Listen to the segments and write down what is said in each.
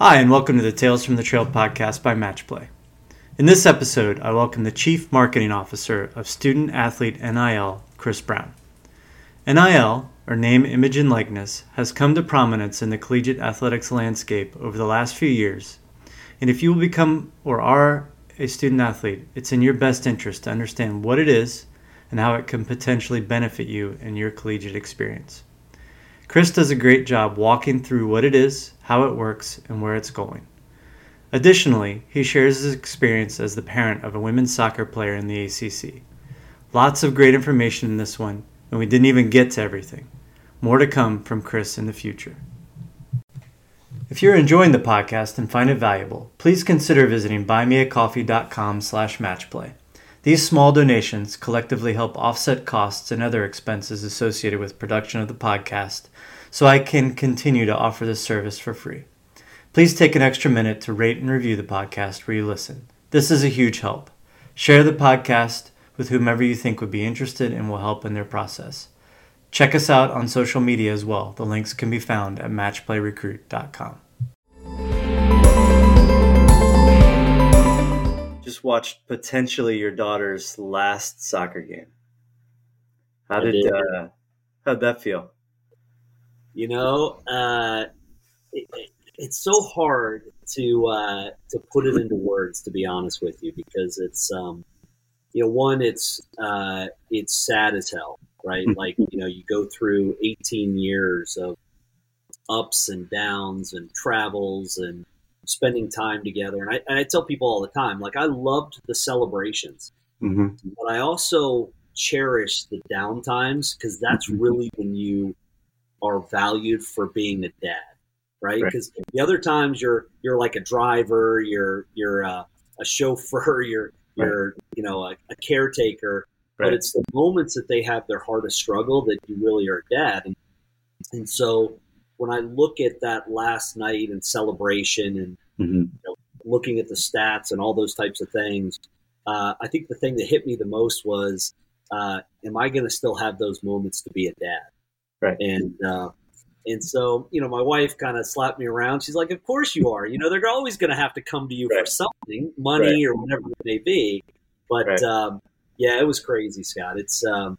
Hi, and welcome to the Tales from the Trail podcast by Matchplay. In this episode, I welcome the Chief Marketing Officer of Student Athlete NIL, Chris Brown. NIL, or Name, Image, and Likeness, has come to prominence in the collegiate athletics landscape over the last few years. And if you will become or are a student athlete, it's in your best interest to understand what it is and how it can potentially benefit you in your collegiate experience. Chris does a great job walking through what it is, how it works, and where it's going. Additionally, he shares his experience as the parent of a women's soccer player in the ACC. Lots of great information in this one, and we didn't even get to everything. More to come from Chris in the future. If you're enjoying the podcast and find it valuable, please consider visiting buymeacoffee.com slash matchplay. These small donations collectively help offset costs and other expenses associated with production of the podcast, so I can continue to offer this service for free. Please take an extra minute to rate and review the podcast where you listen. This is a huge help. Share the podcast with whomever you think would be interested and will help in their process. Check us out on social media as well. The links can be found at matchplayrecruit.com. Just watched potentially your daughter's last soccer game. How did, did. Uh, how'd that feel? You know, uh, it, it, it's so hard to uh, to put it into words. To be honest with you, because it's um, you know, one, it's uh, it's sad as hell, right? Hmm. like you know, you go through 18 years of ups and downs and travels and spending time together. And I, and I tell people all the time, like I loved the celebrations, mm-hmm. but I also cherish the downtimes because that's mm-hmm. really when you are valued for being a dad, right? Because right. the other times you're you're like a driver, you're you're a, a chauffeur, you're you're you know a, a caretaker. Right. But it's the moments that they have their hardest struggle that you really are a dad. And, and so when I look at that last night and celebration and mm-hmm. you know, looking at the stats and all those types of things, uh, I think the thing that hit me the most was, uh, am I going to still have those moments to be a dad? Right. And uh, and so you know, my wife kind of slapped me around. She's like, "Of course you are. You know, they're always going to have to come to you right. for something, money right. or whatever it may be." But right. um, yeah, it was crazy, Scott. It's um,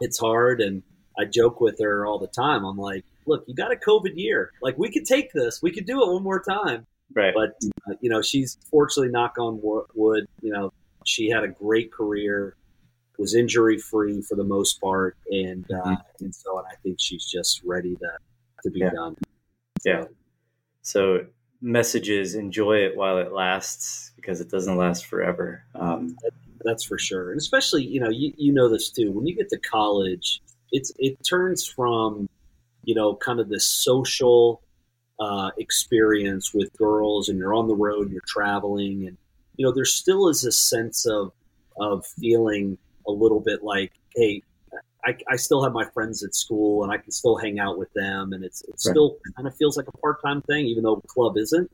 it's hard, and I joke with her all the time. I'm like, look, you got a COVID year. Like we could take this. We could do it one more time. Right. But uh, you know, she's fortunately knock on wood. You know, she had a great career, was injury free for the most part, and uh, mm-hmm. and so and I think she's just ready to to be yeah. done. So, yeah. So messages enjoy it while it lasts because it doesn't last forever. Um, that's for sure, and especially you know you, you know this too. When you get to college, it's it turns from you know, kind of this social uh, experience with girls, and you're on the road, you're traveling, and you know, there still is a sense of of feeling a little bit like, hey, I, I still have my friends at school, and I can still hang out with them, and it's it right. still kind of feels like a part time thing, even though club isn't.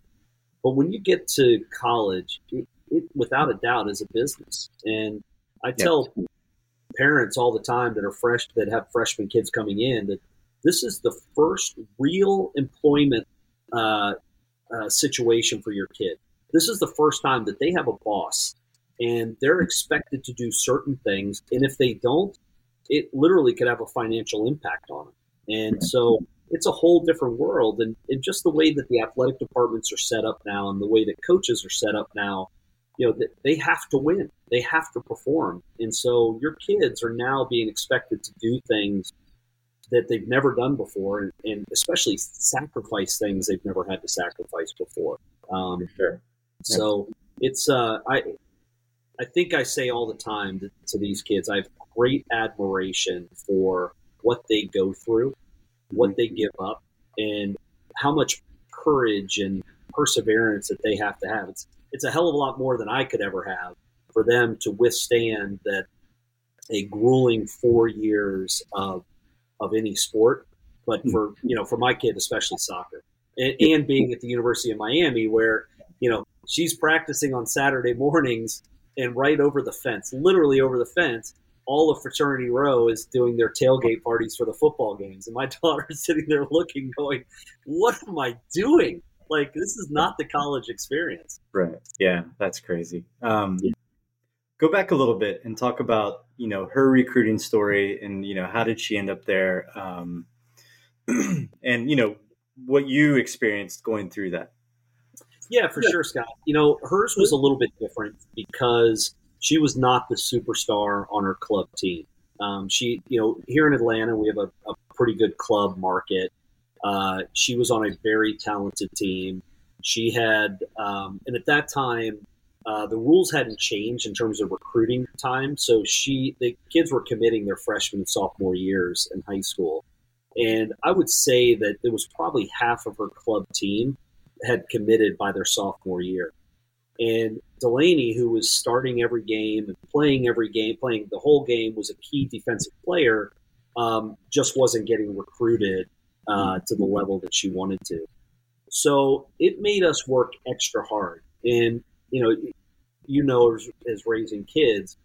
But when you get to college, it, it without a doubt is a business, and I tell parents all the time that are fresh that have freshman kids coming in that this is the first real employment uh, uh, situation for your kid. This is the first time that they have a boss and they're expected to do certain things. And if they don't, it literally could have a financial impact on them. And so it's a whole different world. And, and just the way that the athletic departments are set up now and the way that coaches are set up now, you know, they have to win, they have to perform. And so your kids are now being expected to do things that they've never done before, and, and especially sacrifice things they've never had to sacrifice before. Um, sure. So it's uh, I I think I say all the time to, to these kids, I have great admiration for what they go through, what mm-hmm. they give up, and how much courage and perseverance that they have to have. It's it's a hell of a lot more than I could ever have for them to withstand that a grueling four years of of any sport, but hmm. for you know for my kid especially soccer, and, and being at the University of Miami where you know she's practicing on Saturday mornings and right over the fence, literally over the fence, all of fraternity row is doing their tailgate parties for the football games, and my daughter's sitting there looking, going, "What am I doing? Like this is not the college experience. Right. Yeah, that's crazy. Um, yeah. Go back a little bit and talk about you know her recruiting story and you know how did she end up there, um, and you know what you experienced going through that. Yeah, for yeah. sure, Scott. You know, hers was a little bit different because she was not the superstar on her club team. Um, she, you know, here in Atlanta, we have a, a pretty good club market. Uh, she was on a very talented team. She had, um, and at that time, uh, the rules hadn't changed in terms of recruiting time. So she, the kids were committing their freshman and sophomore years in high school. And I would say that there was probably half of her club team had committed by their sophomore year. And Delaney, who was starting every game and playing every game, playing the whole game, was a key defensive player, um, just wasn't getting recruited uh, to the level that she wanted to. So it made us work extra hard. And you know, you know, as, as raising kids,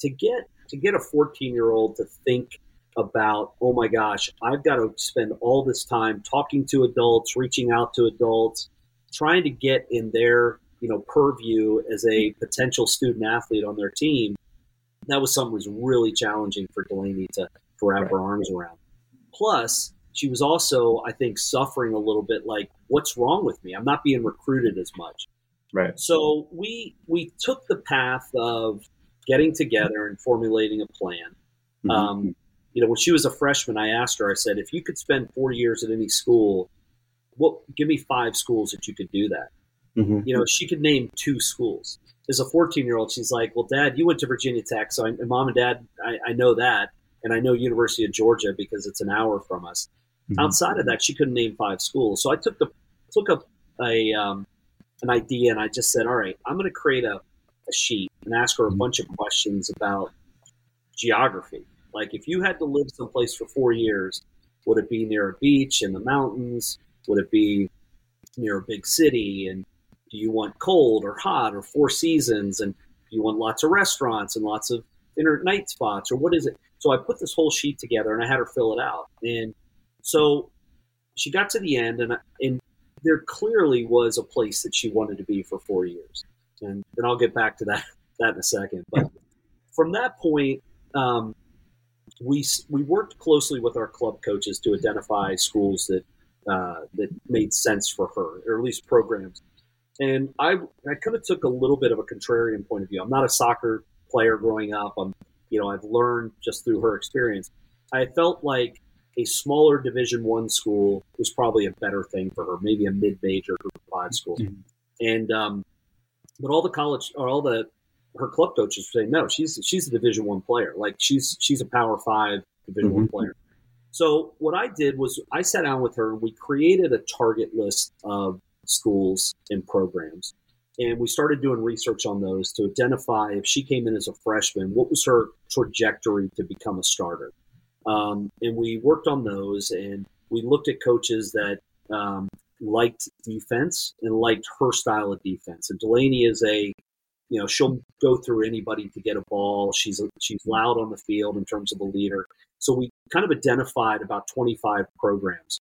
to get to get a 14 year old to think about, oh my gosh, I've got to spend all this time talking to adults, reaching out to adults, trying to get in their you know purview as a potential student athlete on their team. That was something that was really challenging for Delaney to, wrap right. her arms around. Plus, she was also, I think, suffering a little bit like, what's wrong with me? I'm not being recruited as much. Right. So we we took the path of getting together and formulating a plan. Mm-hmm. Um, you know, when she was a freshman, I asked her, I said, if you could spend four years at any school, what give me five schools that you could do that. Mm-hmm. You know, she could name two schools. As a 14 year old, she's like, well, dad, you went to Virginia Tech. So I, mom and dad, I, I, know that. And I know University of Georgia because it's an hour from us. Mm-hmm. Outside of that, she couldn't name five schools. So I took the, took up a, um, an idea and I just said, all right, I'm going to create a, a sheet and ask her a mm-hmm. bunch of questions about geography like if you had to live someplace for four years, would it be near a beach in the mountains? Would it be near a big city? And do you want cold or hot or four seasons? And do you want lots of restaurants and lots of inner night spots or what is it? So I put this whole sheet together and I had her fill it out. And so she got to the end and, and there clearly was a place that she wanted to be for four years. And, and I'll get back to that, that in a second. But from that point, um, we we worked closely with our club coaches to identify schools that uh, that made sense for her, or at least programs. And I I kind of took a little bit of a contrarian point of view. I'm not a soccer player growing up. I'm you know I've learned just through her experience. I felt like a smaller Division One school was probably a better thing for her, maybe a mid-major Five school. Mm-hmm. And um, but all the college or all the her club coaches say no, she's she's a Division One player. Like she's she's a Power Five Division mm-hmm. One player. So what I did was I sat down with her and we created a target list of schools and programs. And we started doing research on those to identify if she came in as a freshman, what was her trajectory to become a starter. Um, and we worked on those and we looked at coaches that um, liked defense and liked her style of defense. And Delaney is a you know she'll go through anybody to get a ball. She's a, she's loud on the field in terms of a leader. So we kind of identified about 25 programs,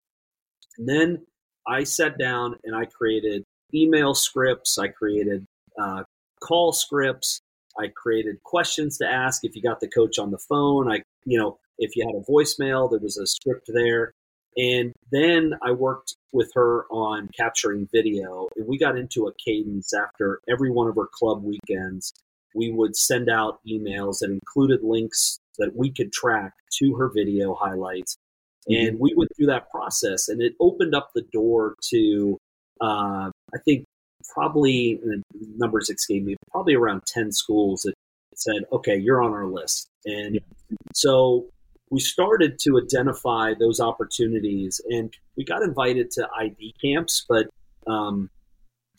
and then I sat down and I created email scripts. I created uh, call scripts. I created questions to ask if you got the coach on the phone. I you know if you had a voicemail, there was a script there. And then I worked with her on capturing video, and we got into a cadence after every one of her club weekends. We would send out emails that included links that we could track to her video highlights. Mm-hmm. And we went through that process, and it opened up the door to, uh, I think, probably numbers escape me, probably around 10 schools that said, okay, you're on our list. And yeah. so we started to identify those opportunities and we got invited to ID camps, but, um,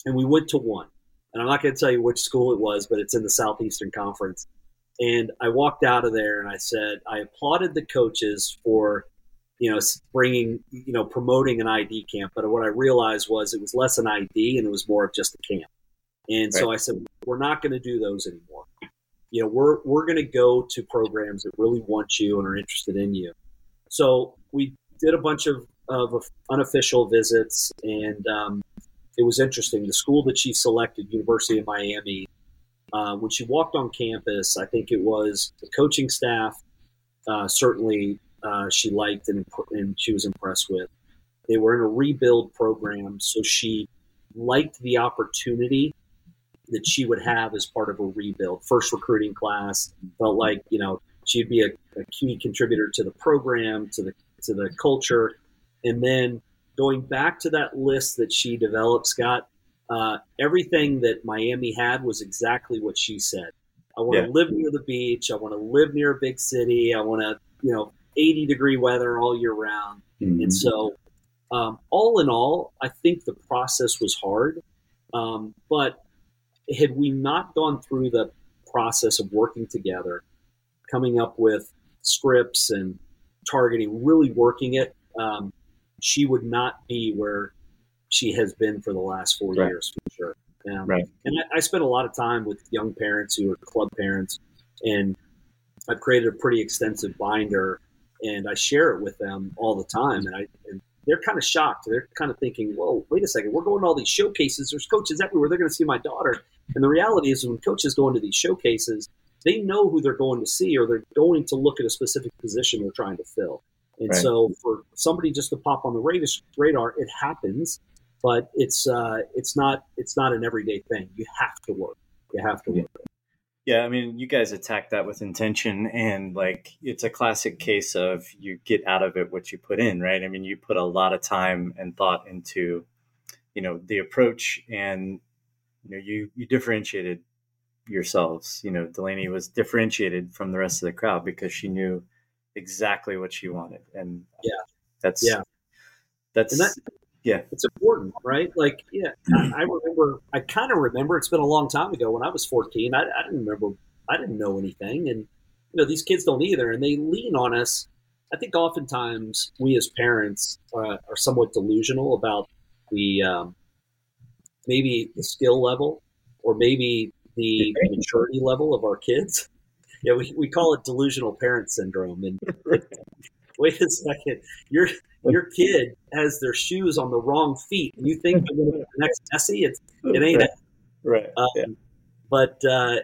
and we went to one. And I'm not going to tell you which school it was, but it's in the Southeastern Conference. And I walked out of there and I said, I applauded the coaches for, you know, bringing, you know, promoting an ID camp. But what I realized was it was less an ID and it was more of just a camp. And right. so I said, we're not going to do those anymore you know we're we're going to go to programs that really want you and are interested in you so we did a bunch of, of unofficial visits and um, it was interesting. The school that she selected, University of Miami, uh, when she walked on campus, I think it was the coaching staff. Uh, certainly, uh, she liked and, and she was impressed with. They were in a rebuild program, so she liked the opportunity that she would have as part of a rebuild. First recruiting class felt like you know she'd be a, a key contributor to the program, to the to the culture, and then going back to that list that she developed, Scott, uh, everything that Miami had was exactly what she said. I want to yeah. live near the beach. I want to live near a big city. I want to, you know, 80 degree weather all year round. Mm-hmm. And so, um, all in all, I think the process was hard. Um, but had we not gone through the process of working together, coming up with scripts and targeting, really working it, um, she would not be where she has been for the last four right. years for sure. Um, right. And I, I spent a lot of time with young parents who are club parents, and I've created a pretty extensive binder, and I share it with them all the time. And I and they're kind of shocked. They're kind of thinking, "Whoa, wait a second! We're going to all these showcases. There's coaches everywhere. They're going to see my daughter." And the reality is, when coaches go into these showcases, they know who they're going to see, or they're going to look at a specific position they're trying to fill. And right. so, for somebody just to pop on the radar, it happens, but it's uh, it's not it's not an everyday thing. You have to work. You have to work. Yeah, I mean, you guys attack that with intention, and like it's a classic case of you get out of it what you put in, right? I mean, you put a lot of time and thought into, you know, the approach, and you know, you you differentiated yourselves. You know, Delaney was differentiated from the rest of the crowd because she knew exactly what she wanted, and yeah, that's yeah, that's that, yeah, it's important, right? Like, yeah, I, remember, I kind of remember. It's been a long time ago when I was fourteen. I, I didn't remember, I didn't know anything, and you know, these kids don't either, and they lean on us. I think oftentimes we as parents uh, are somewhat delusional about the um, maybe the skill level or maybe the maturity level of our kids yeah, we, we call it delusional parent syndrome. And wait a second, your your kid has their shoes on the wrong feet, and you think they're going to be the next Messi? It's it ain't right. Right. Um, yeah. But uh,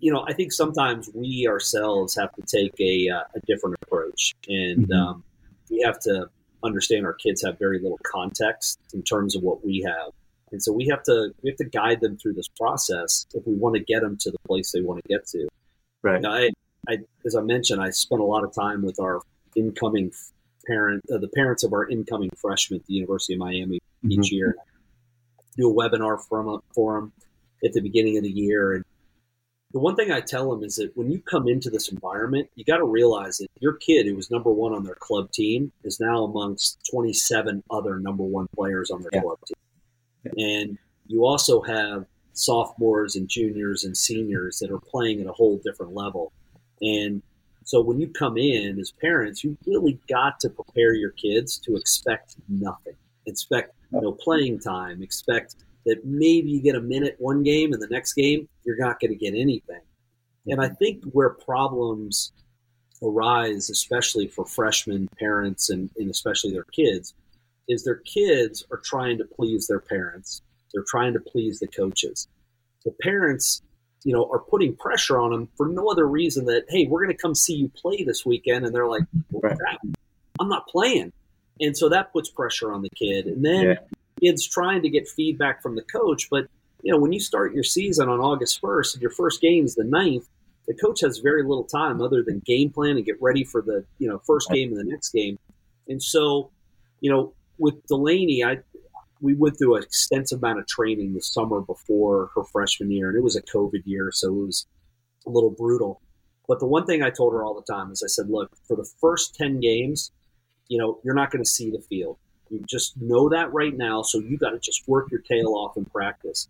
you know, I think sometimes we ourselves have to take a, uh, a different approach, and mm-hmm. um, we have to understand our kids have very little context in terms of what we have. And so we have to we have to guide them through this process if we want to get them to the place they want to get to. Right. I, I, as I mentioned, I spent a lot of time with our incoming parent, uh, the parents of our incoming freshmen at the University of Miami mm-hmm. each year. Do a webinar for for them at the beginning of the year, and the one thing I tell them is that when you come into this environment, you got to realize that your kid, who was number one on their club team, is now amongst 27 other number one players on their yeah. club team. Yeah. And you also have sophomores and juniors and seniors that are playing at a whole different level. And so when you come in as parents, you really got to prepare your kids to expect nothing. Expect no playing time. Expect that maybe you get a minute one game and the next game you're not going to get anything. And I mm-hmm. think where problems arise, especially for freshmen parents and, and especially their kids, is their kids are trying to please their parents they're trying to please the coaches. The parents, you know, are putting pressure on them for no other reason that, hey, we're going to come see you play this weekend. And they're like, well, right. I'm not playing. And so that puts pressure on the kid. And then yeah. kids trying to get feedback from the coach. But, you know, when you start your season on August 1st and your first game is the 9th, the coach has very little time other than game plan and get ready for the, you know, first game and the next game. And so, you know, with Delaney, I, we went through an extensive amount of training the summer before her freshman year, and it was a COVID year, so it was a little brutal. But the one thing I told her all the time is I said, look, for the first 10 games, you know, you're not going to see the field. You just know that right now, so you got to just work your tail off in practice.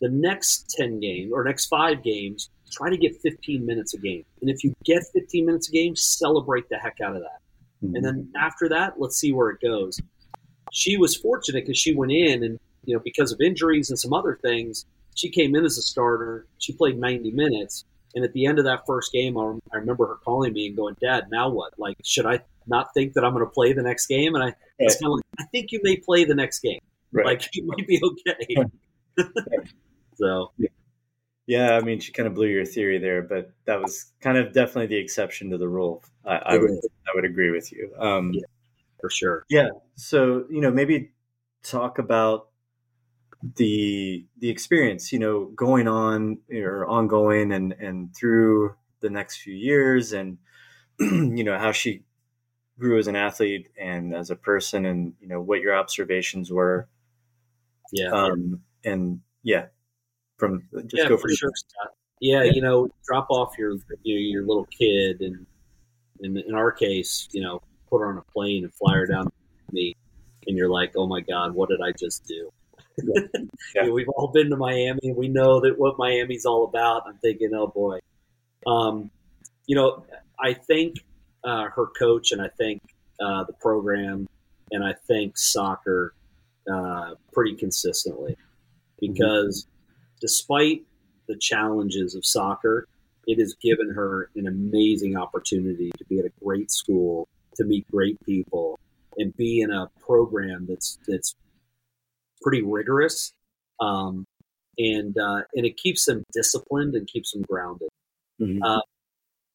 The next 10 games or next five games, try to get 15 minutes a game. And if you get 15 minutes a game, celebrate the heck out of that. Mm-hmm. And then after that, let's see where it goes she was fortunate because she went in and you know because of injuries and some other things, she came in as a starter. She played 90 minutes, and at the end of that first game, I, I remember her calling me and going, "Dad, now what? Like, should I not think that I'm going to play the next game?" And I was kind of like, "I think you may play the next game." Right. Like you might be okay. so yeah, I mean, she kind of blew your theory there, but that was kind of definitely the exception to the rule. I, I would I would agree with you. Um, yeah, for sure. Yeah. So you know, maybe talk about the the experience, you know, going on or ongoing and and through the next few years, and you know how she grew as an athlete and as a person, and you know what your observations were. Yeah. Um, and yeah, from just yeah, go for, for sure. Yeah, yeah, you know, drop off your your, your little kid, and, and in our case, you know, put her on a plane and fly her down to me, and you're like, oh my god, what did I just do? Yeah. Yeah. we've all been to Miami. We know that what Miami's all about. I'm thinking, oh boy. Um, you know, I think uh, her coach, and I think uh, the program, and I think soccer uh, pretty consistently mm-hmm. because despite the challenges of soccer, it has given her an amazing opportunity to be at a great school, to meet great people, and be in a program that's that's pretty rigorous, um, and uh, and it keeps them disciplined and keeps them grounded. Mm-hmm. Uh,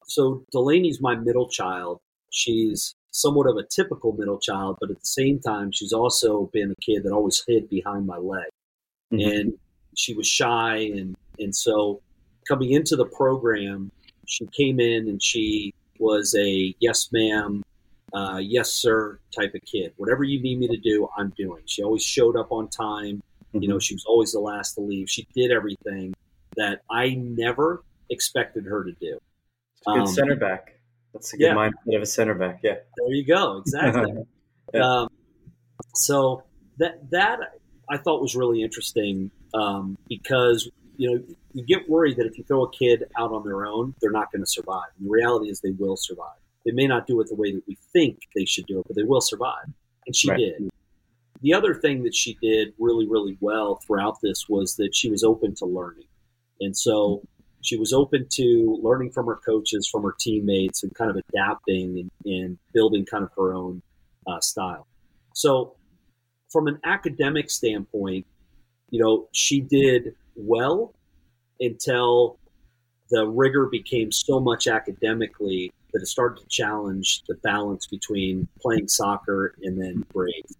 so Delaney's my middle child. She's somewhat of a typical middle child, but at the same time, she's also been a kid that always hid behind my leg. Mm-hmm. And she was shy and and so coming into the program she came in and she was a yes ma'am uh, yes sir type of kid whatever you need me to do i'm doing she always showed up on time you know mm-hmm. she was always the last to leave she did everything that i never expected her to do good um, center back that's a good yeah. mindset of a center back yeah there you go exactly yeah. um, so that that i thought was really interesting um, because you know you get worried that if you throw a kid out on their own, they're not going to survive. And the reality is they will survive. They may not do it the way that we think they should do it, but they will survive. And she right. did. The other thing that she did really, really well throughout this was that she was open to learning. And so she was open to learning from her coaches, from her teammates, and kind of adapting and, and building kind of her own uh, style. So, from an academic standpoint, you know, she did well until the rigor became so much academically that it started to challenge the balance between playing soccer and then grades.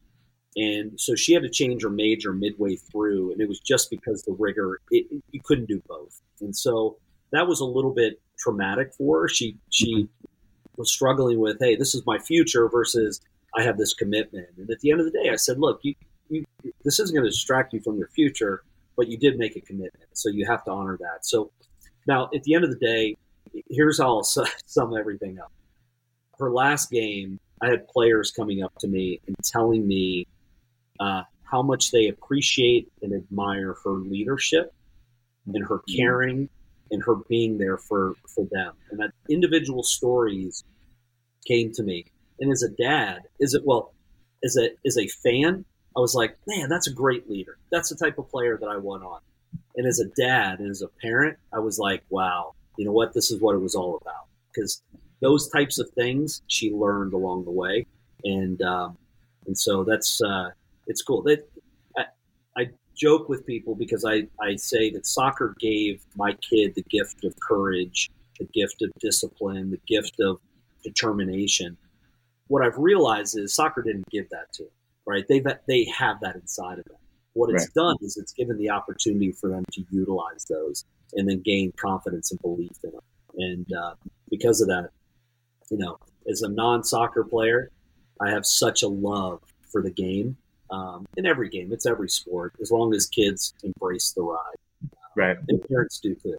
And so she had to change her major midway through, and it was just because the rigor, it, you couldn't do both. And so that was a little bit traumatic for her. She she mm-hmm. was struggling with, hey, this is my future versus I have this commitment. And at the end of the day, I said, look, you you, this isn't going to distract you from your future, but you did make a commitment, so you have to honor that. So now, at the end of the day, here's how I'll sum everything up. Her last game, I had players coming up to me and telling me uh, how much they appreciate and admire her leadership and her mm-hmm. caring and her being there for for them. And that individual stories came to me. And as a dad, is it well, as a as a fan, I was like, man, that's a great leader. That's the type of player that I want on. And as a dad and as a parent, I was like, wow, you know what? This is what it was all about. Because those types of things she learned along the way, and um, and so that's uh, it's cool. That I, I joke with people because I I say that soccer gave my kid the gift of courage, the gift of discipline, the gift of determination. What I've realized is soccer didn't give that to him right? They they have that inside of them. What it's right. done is it's given the opportunity for them to utilize those and then gain confidence and belief in them. And uh, because of that, you know, as a non-soccer player, I have such a love for the game. Um, in every game, it's every sport. As long as kids embrace the ride, right? And parents do too.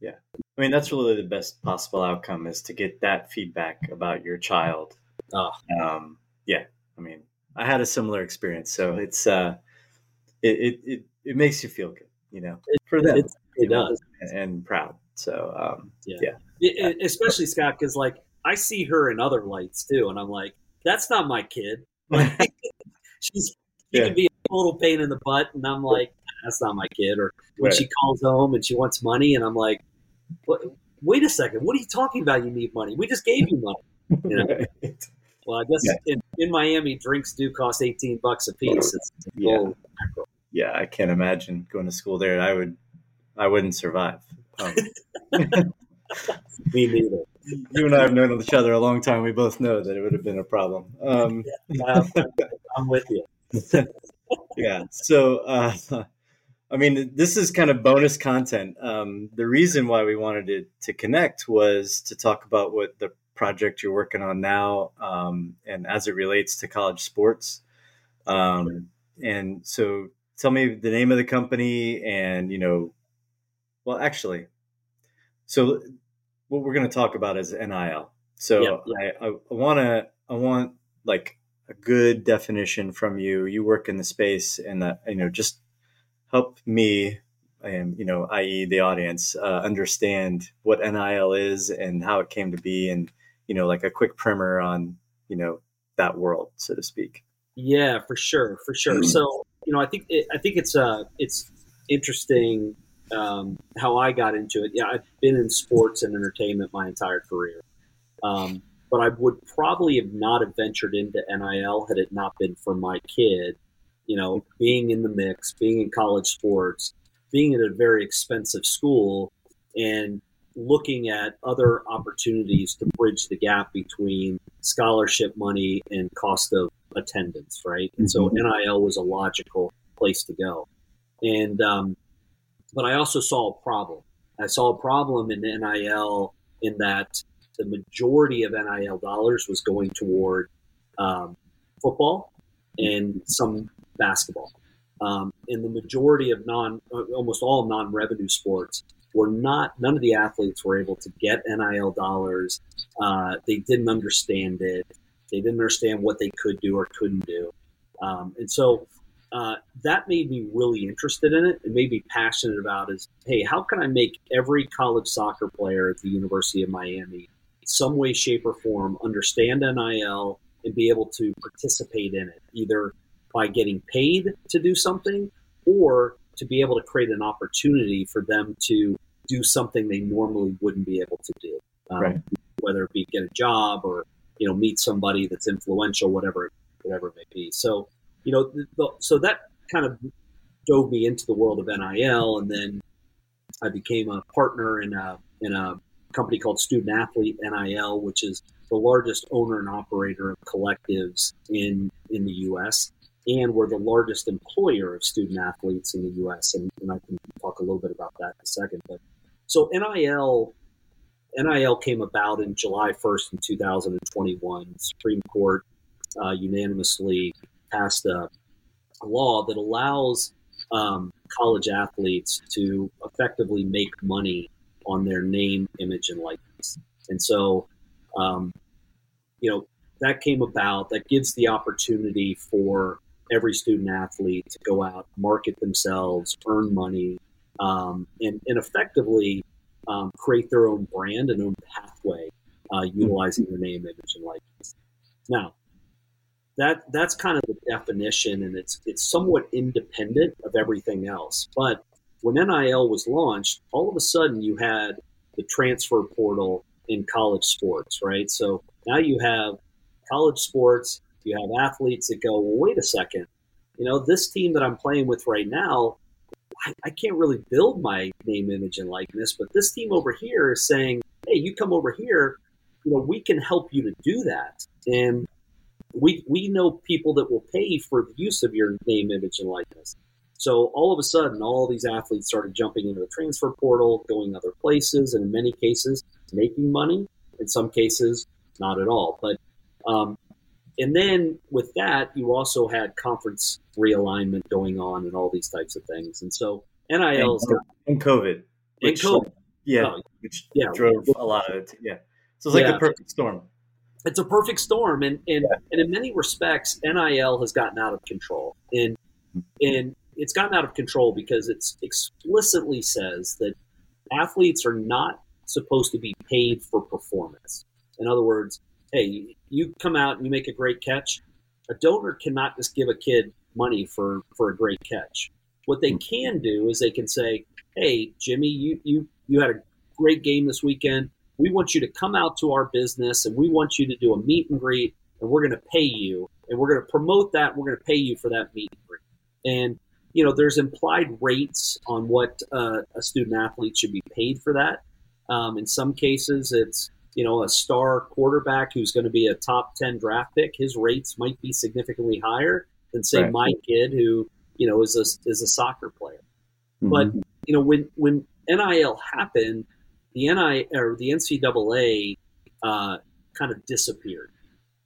Yeah, I mean that's really the best possible outcome is to get that feedback about your child. Oh. Um, yeah, I mean I had a similar experience. So it's uh, it, it it, it makes you feel good, you know, for them. It, it does, and, and, proud. So um, yeah, yeah. It, especially Scott, because like I see her in other lights too, and I'm like, that's not my kid. She's she yeah. can be a total pain in the butt, and I'm like, that's not my kid. Or when right. she calls home and she wants money, and I'm like, wait a second, what are you talking about? You need money? We just gave you money. You know? right Well, I guess Yeah. in, in Miami, drinks do cost eighteen bucks a piece. It's, it's Yeah. Yeah, I can't imagine going to school there. I would, I wouldn't survive. Um, Me neither. you and I have known each other a long time. We both know that it would have been a problem. Um, Uh, I'm with you. yeah. So, uh, I mean, this is kind of bonus content. Um, the reason why we wanted to, to connect was to talk about what the project you're working on now um, and as it relates to college sports. Um, and so, tell me the name of the company and, you know, well, actually, so what we're going to talk about is NIL. So Yeah, I, I want to, I want like a good definition from you. You work in the space and that, you know, just help me and, you know, i.e. the audience, uh, understand what NIL is and how it came to be and, you know, like a quick primer on, you know, that world, so to speak. Yeah, for sure, for sure. So you know, I think it, I think it's uh it's interesting um, how I got into it. Yeah, I've been in sports and entertainment my entire career, um, but I would probably have not have ventured into NIL had it not been for my kid. You know, being in the mix, being in college sports, being at a very expensive school, and looking at other opportunities to bridge the gap between scholarship money and cost of attendance, right? And so NIL was a logical place to go. And um, but I also saw a problem. I saw a problem in NIL in that the majority of NIL dollars was going toward um, football and some basketball. Um, and the majority of non, uh, almost all non-revenue sports were not. None of the athletes were able to get NIL dollars. Uh, they didn't understand it. They didn't understand what they could do or couldn't do. Um, and so uh, that made me really interested in it and made me passionate about is, hey, how can I make every college soccer player at the University of Miami, some way, shape, or form, understand NIL and be able to participate in it, either by getting paid to do something or to be able to create an opportunity for them to do something they normally wouldn't be able to do, um, Right. whether it be get a job or you know meet somebody that's influential, whatever whatever it may be. So you know, the, the, so that kind of dove me into the world of NIL, and then I became a partner in a in a company called Student Athlete NIL, which is the largest owner and operator of collectives in in the U.S. And we're the largest employer of student athletes in the U.S. And, and I can talk a little bit about that in a second. But so NIL NIL came about in July 1st in 2021. The Supreme Court uh, unanimously passed a, a law that allows um, college athletes to effectively make money on their name, image, and likeness. And so, um, you know, that came about. That gives the opportunity for every student athlete to go out, market themselves, earn money, um, and, and effectively um, create their own brand and own pathway uh, utilizing their name, image, and likeness. Now, that that's kind of the definition, and it's it's somewhat independent of everything else. But when NIL was launched, all of a sudden you had the transfer portal in college sports, right? So now you have college sports, you have athletes that go, well, wait a second, you know, this team that I'm playing with right now, I, I can't really build my name, image, and likeness, but this team over here is saying, hey, you come over here, you know, we can help you to do that. And we, we know people that will pay for the use of your name, image, and likeness. So all of a sudden, all these athletes started jumping into the transfer portal, going other places, and in many cases, making money. In some cases, not at all. But um, and then with that, you also had conference realignment going on and all these types of things. And so NIL's And COVID. and which, uh, COVID. Yeah. Oh, which yeah. drove a lot of it. Yeah. So it's like Yeah. the perfect storm. it's a perfect storm and and, and in many respects nil has gotten out of control and and it's gotten out of control because it's explicitly says that athletes are not supposed to be paid for performance in other words hey you come out and you make a great catch a donor cannot just give a kid money for for a great catch what they can do is they can say hey jimmy you you you had a great game this weekend we want you to come out to our business and we want you to do a meet and greet and we're going to pay you, and we're going to promote that. We're going to pay you for that meet and greet. And you know, there's implied rates on what uh, a student athlete should be paid for that. Um, in some cases, it's you know a star quarterback who's going to be a top ten draft pick. His rates might be significantly higher than say right. my kid who you know is a is a soccer player. Mm-hmm. But you know when when NIL happened, the NI or the NCAA uh, kind of disappeared,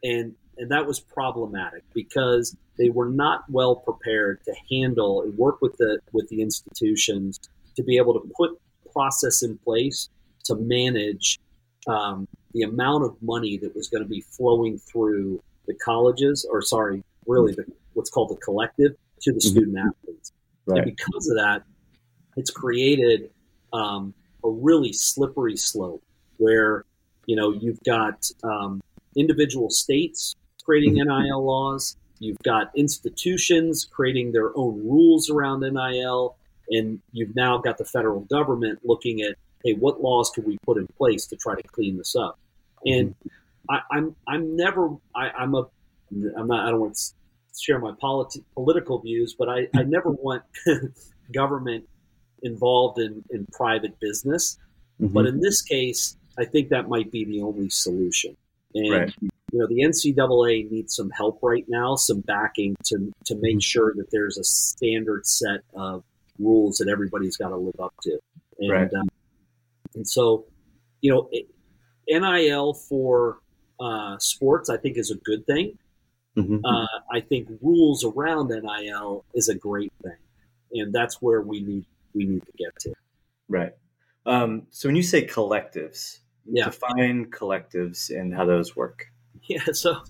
and and that was problematic because they were not well prepared to handle and work with the with the institutions to be able to put process in place to manage um, the amount of money that was going to be flowing through the colleges, or sorry, really the, what's called the collective to the mm-hmm. student athletes. Right. And because of that, it's created um, a really slippery slope where you know you've got um, individual states creating mm-hmm. NIL laws, you've got institutions creating their own rules around NIL, and you've now got the federal government looking at hey, what laws can we put in place to try to clean this up? And mm-hmm. I, I'm I'm never I, I'm a I'm not I don't want to share my politi- political views, but I, I never want government involved in, in private business. Mm-hmm. But in this case, I think that might be the only solution. And right. you know, the NCAA needs some help right now, some backing to to make mm-hmm. sure that there's a standard set of rules that everybody's got to live up to. And right. um, and so, you know, NIL for uh, sports, I think, is a good thing. Mm-hmm. Uh, I think rules around NIL is a great thing, and that's where we need we need to get to. Right. Um, so when you say collectives, yeah. define collectives and how those work. Yeah. So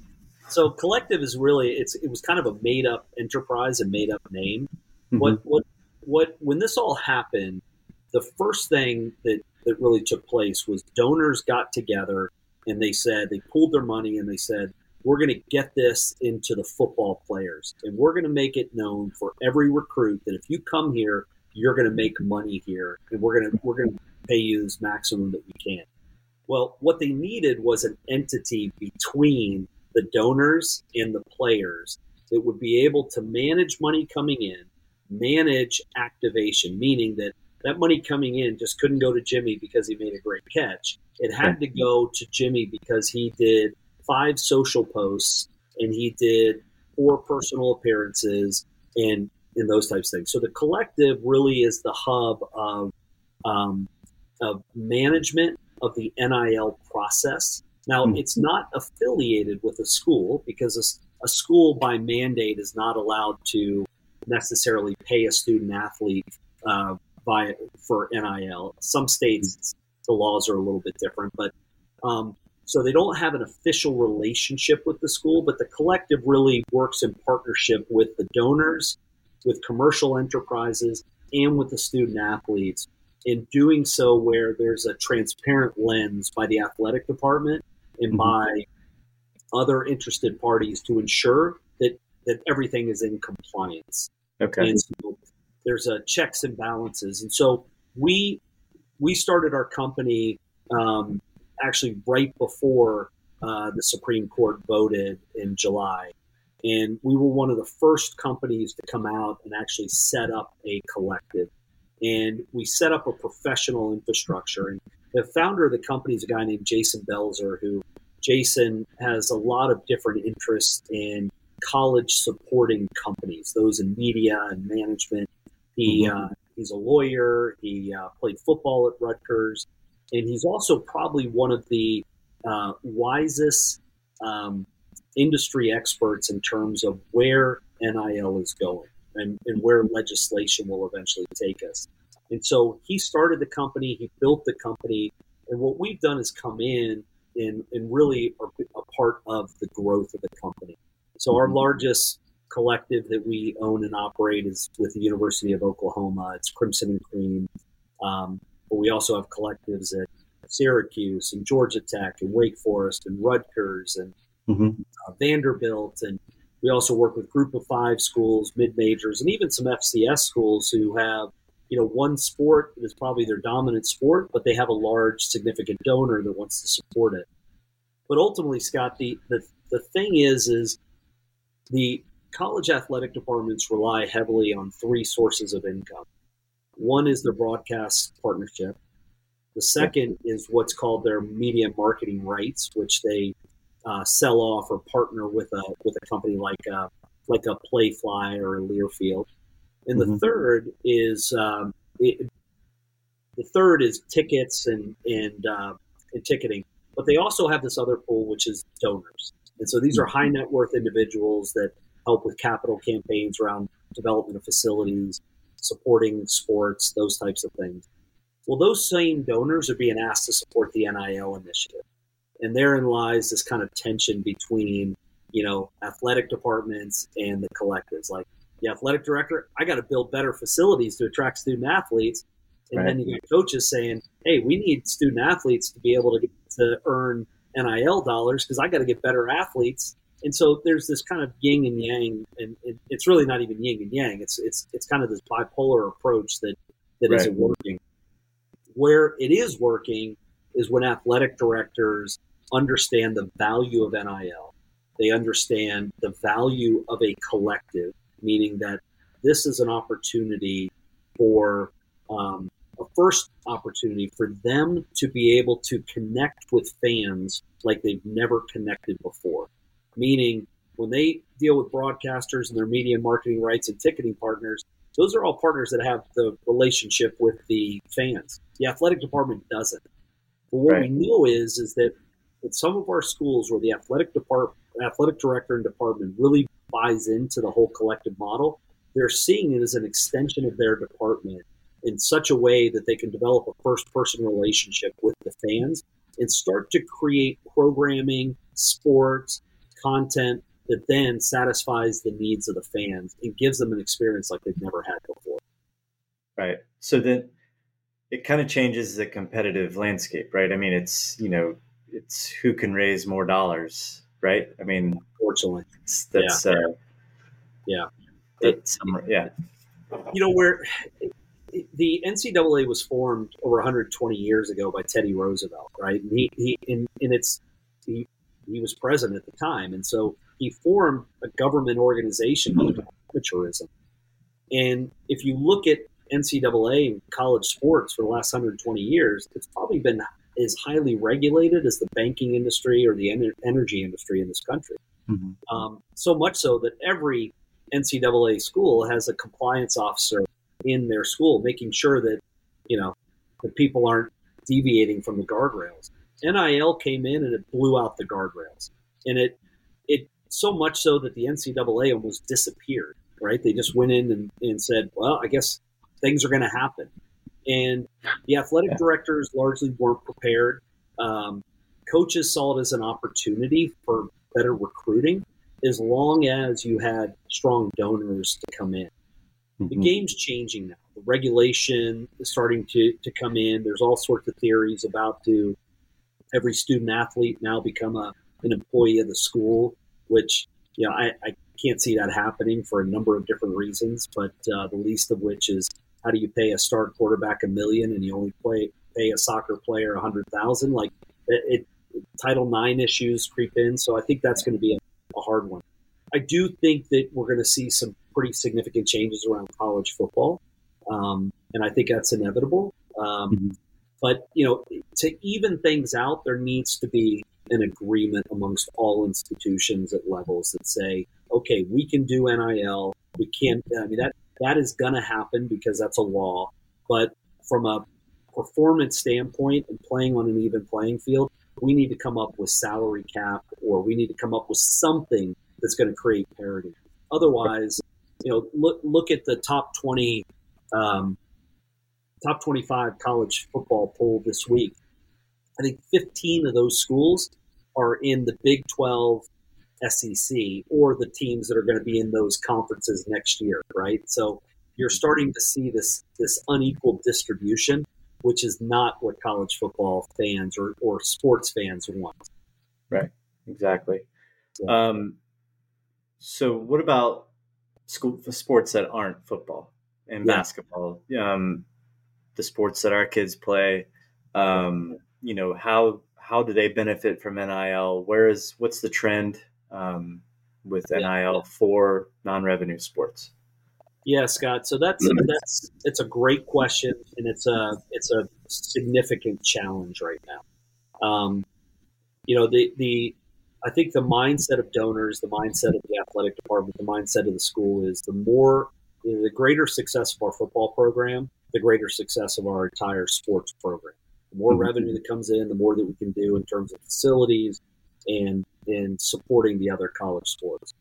so collective is really it's it was kind of a made up enterprise and made up name. Mm-hmm. What what what when this all happened, the first thing that that really took place was donors got together and they said they pulled their money and they said we're going to get this into the football players and we're going to make it known for every recruit that if you come here you're going to make money here and we're going to we're going to pay you this maximum that we can. Well what they needed was an entity between the donors and the players that would be able to manage money coming in manage activation meaning that that money coming in just couldn't go to Jimmy because he made a great catch. It had to go to Jimmy because he did five social posts and he did four personal appearances and and those types of things. So the collective really is the hub of um, of management of the NIL process. Now mm-hmm. it's not affiliated with a school because a, a school by mandate is not allowed to necessarily pay a student athlete uh, by for NIL. Some states the laws are a little bit different, but um, so they don't have an official relationship with the school. But the collective really works in partnership with the donors, with commercial enterprises, and with the student athletes. In doing so, where there's a transparent lens by the athletic department and mm-hmm. by other interested parties to ensure that that everything is in compliance. Okay. And so there's a checks and balances, and so we we started our company um, actually right before uh, the Supreme Court voted in July, and we were one of the first companies to come out and actually set up a collective, and we set up a professional infrastructure. And the founder of the company is a guy named Jason Belzer, who Jason has a lot of different interests in college supporting companies, those in media and management he uh, he's a lawyer. He uh, played football at Rutgers, and he's also probably one of the uh, wisest um, industry experts in terms of where NIL is going and, and where legislation will eventually take us. And so he started the company. He built the company, and what we've done is come in and, and really are a part of the growth of the company. So our mm-hmm. largest collective that we own and operate is with the University of Oklahoma. It's Crimson and Cream. Um, but we also have collectives at Syracuse and Georgia Tech and Wake Forest and Rutgers and mm-hmm. uh, Vanderbilt. And we also work with group of five schools, mid majors, and even some FCS schools who have, you know, one sport that is probably their dominant sport, but they have a large, significant donor that wants to support it. But ultimately, Scott, the, the the thing is, is the college athletic departments rely heavily on three sources of income. One is their broadcast partnership. The second is what's called their media marketing rights, which they uh, sell off or partner with a with a company like a, uh, like a Playfly or a Learfield. And mm-hmm. the third is um, it, the third is tickets and and, uh, and ticketing. But they also have this other pool, which is donors. And so these are high net worth individuals that help with capital campaigns around development of facilities, supporting sports, those types of things. Well, those same donors are being asked to support the NIL initiative. And therein lies this kind of tension between, you know, athletic departments and the collectives. Like the athletic director, I got to build better facilities to attract student athletes. And right. then you get coaches saying, hey, we need student athletes to be able to, to earn NIL dollars because I got to get better athletes. And so there's this kind of yin and yang, and it's really not even yin and yang. It's it's it's kind of this bipolar approach that that right. not working. Where it is working is when athletic directors understand the value of NIL. They understand the value of a collective, meaning that this is an opportunity for um, a first opportunity for them to be able to connect with fans like they've never connected before. Meaning, when they deal with broadcasters and their media marketing rights and ticketing partners, those are all partners that have the relationship with the fans. The athletic department doesn't. But what right. we know is is that at some of our schools where the athletic department, athletic director and department really buys into the whole collective model, they're seeing it as an extension of their department in such a way that they can develop a first person relationship with the fans and start to create programming, sports, content that then satisfies the needs of the fans and gives them an experience like they've never had before. Right. So then it kind of changes the competitive landscape, right? I mean, it's, you know, it's who can raise more dollars, right? I mean, fortunately, that's, yeah. Uh, yeah. That's, yeah. You know, where the NCAA was formed over 120 years ago by Teddy Roosevelt, right? And he, he in, in its he, he was president at the time, and so he formed a government organization called amateurism. And if you look at NCAA and college sports for the last 120 years, it's probably been as highly regulated as the banking industry or the energy industry in this country. Mm-hmm. Um, so much so that every NCAA school has a compliance officer in their school, making sure that you know that people aren't deviating from the guardrails. NIL came in and it blew out the guardrails, and it it so much so that the NCAA almost disappeared. Right? They just went in and, and said, "Well, I guess things are going to happen," and the athletic yeah. directors largely weren't prepared. Um, coaches saw it as an opportunity for better recruiting, as long as you had strong donors to come in. Mm-hmm. The game's changing now. The regulation is starting to, to come in. There's all sorts of theories about do every student athlete now become a, an employee of the school, which you know I, I can't see that happening for a number of different reasons, but uh, the least of which is how do you pay a star quarterback a million and you only play pay a soccer player a hundred thousand? Like it, it, Title IX issues creep in, so I think that's going to be a, a hard one. I do think that we're going to see some pretty significant changes around college football, um, and I think that's inevitable. Um, mm-hmm. But you know, to even things out, there needs to be an agreement amongst all institutions at levels that say, okay, we can do NIL. We can't. I mean that that is going to happen because that's a law. But from a performance standpoint and playing on an even playing field, we need to come up with salary cap or we need to come up with something that's going to create parity. Otherwise, you know, look look at the top twenty, um, top twenty-five college football poll this week. I think fifteen of those schools are in the Big Twelve, SEC, or the teams that are going to be in those conferences next year, right? So you're starting to see this this unequal distribution, which is not what college football fans or, or sports fans want. Right. Exactly. So, um, so what about school sports that aren't football and yeah. basketball. Um, the sports that our kids play. Um, you know how how do they benefit from NIL? Where is what's the trend um, with NIL for non-revenue sports? Yeah, Scott. So that's that's it's a great question, and it's a it's a significant challenge right now. Um, you know, the the I think the mindset of donors, the mindset of the athletic department, the mindset of the school is the more you know, the greater success of our football program, the greater success of our entire sports program. The more mm-hmm. revenue that comes in, the more that we can do in terms of facilities and and supporting the other college sports.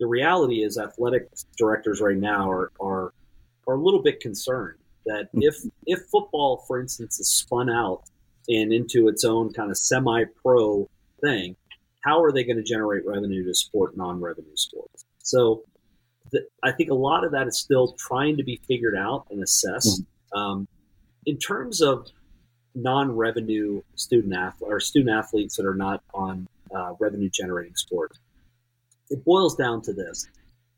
The reality is, athletic directors right now are are, are a little bit concerned that mm-hmm. if if football, for instance, is spun out and into its own kind of semi-pro thing, how are they going to generate revenue to support non-revenue sports? So, I think a lot of that is still trying to be figured out and assessed. Mm-hmm. Um, in terms of non-revenue student athletes or student athletes that are not on uh, revenue-generating sports, it boils down to this: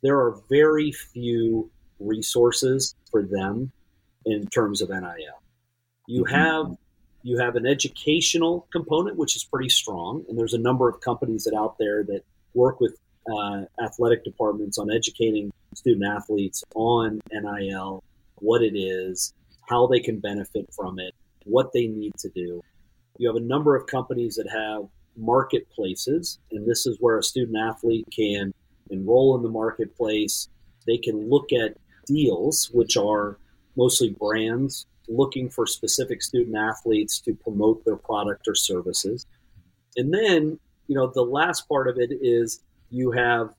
there are very few resources for them in terms of NIL. You mm-hmm. have you have an educational component, which is pretty strong, and there's a number of companies that out there that work with uh, athletic departments on educating student athletes on NIL, what it is, how they can benefit from it, what they need to do. You have a number of companies that have marketplaces, and this is where a student athlete can enroll in the marketplace. They can look at deals, which are mostly brands looking for specific student athletes to promote their product or services. And then, you know, the last part of it is you have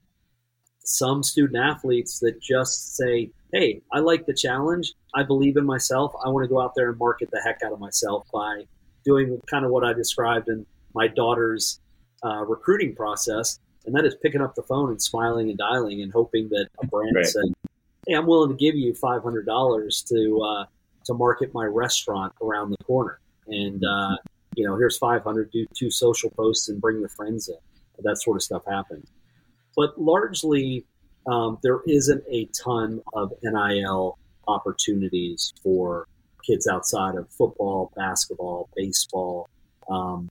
some student athletes that just say, Hey, I like the challenge. I believe in myself. I want to go out there and market the heck out of myself by doing kind of what I described in my daughter's uh, recruiting process. And that is picking up the phone and smiling and dialing and hoping that a brand right. said, Hey, I'm willing to give you $500 to, uh, to market my restaurant around the corner. And, uh, you know, here's 500, do two social posts and bring your friends in. That sort of stuff happens. But largely, um, there isn't a ton of NIL opportunities for kids outside of football, basketball, baseball, um,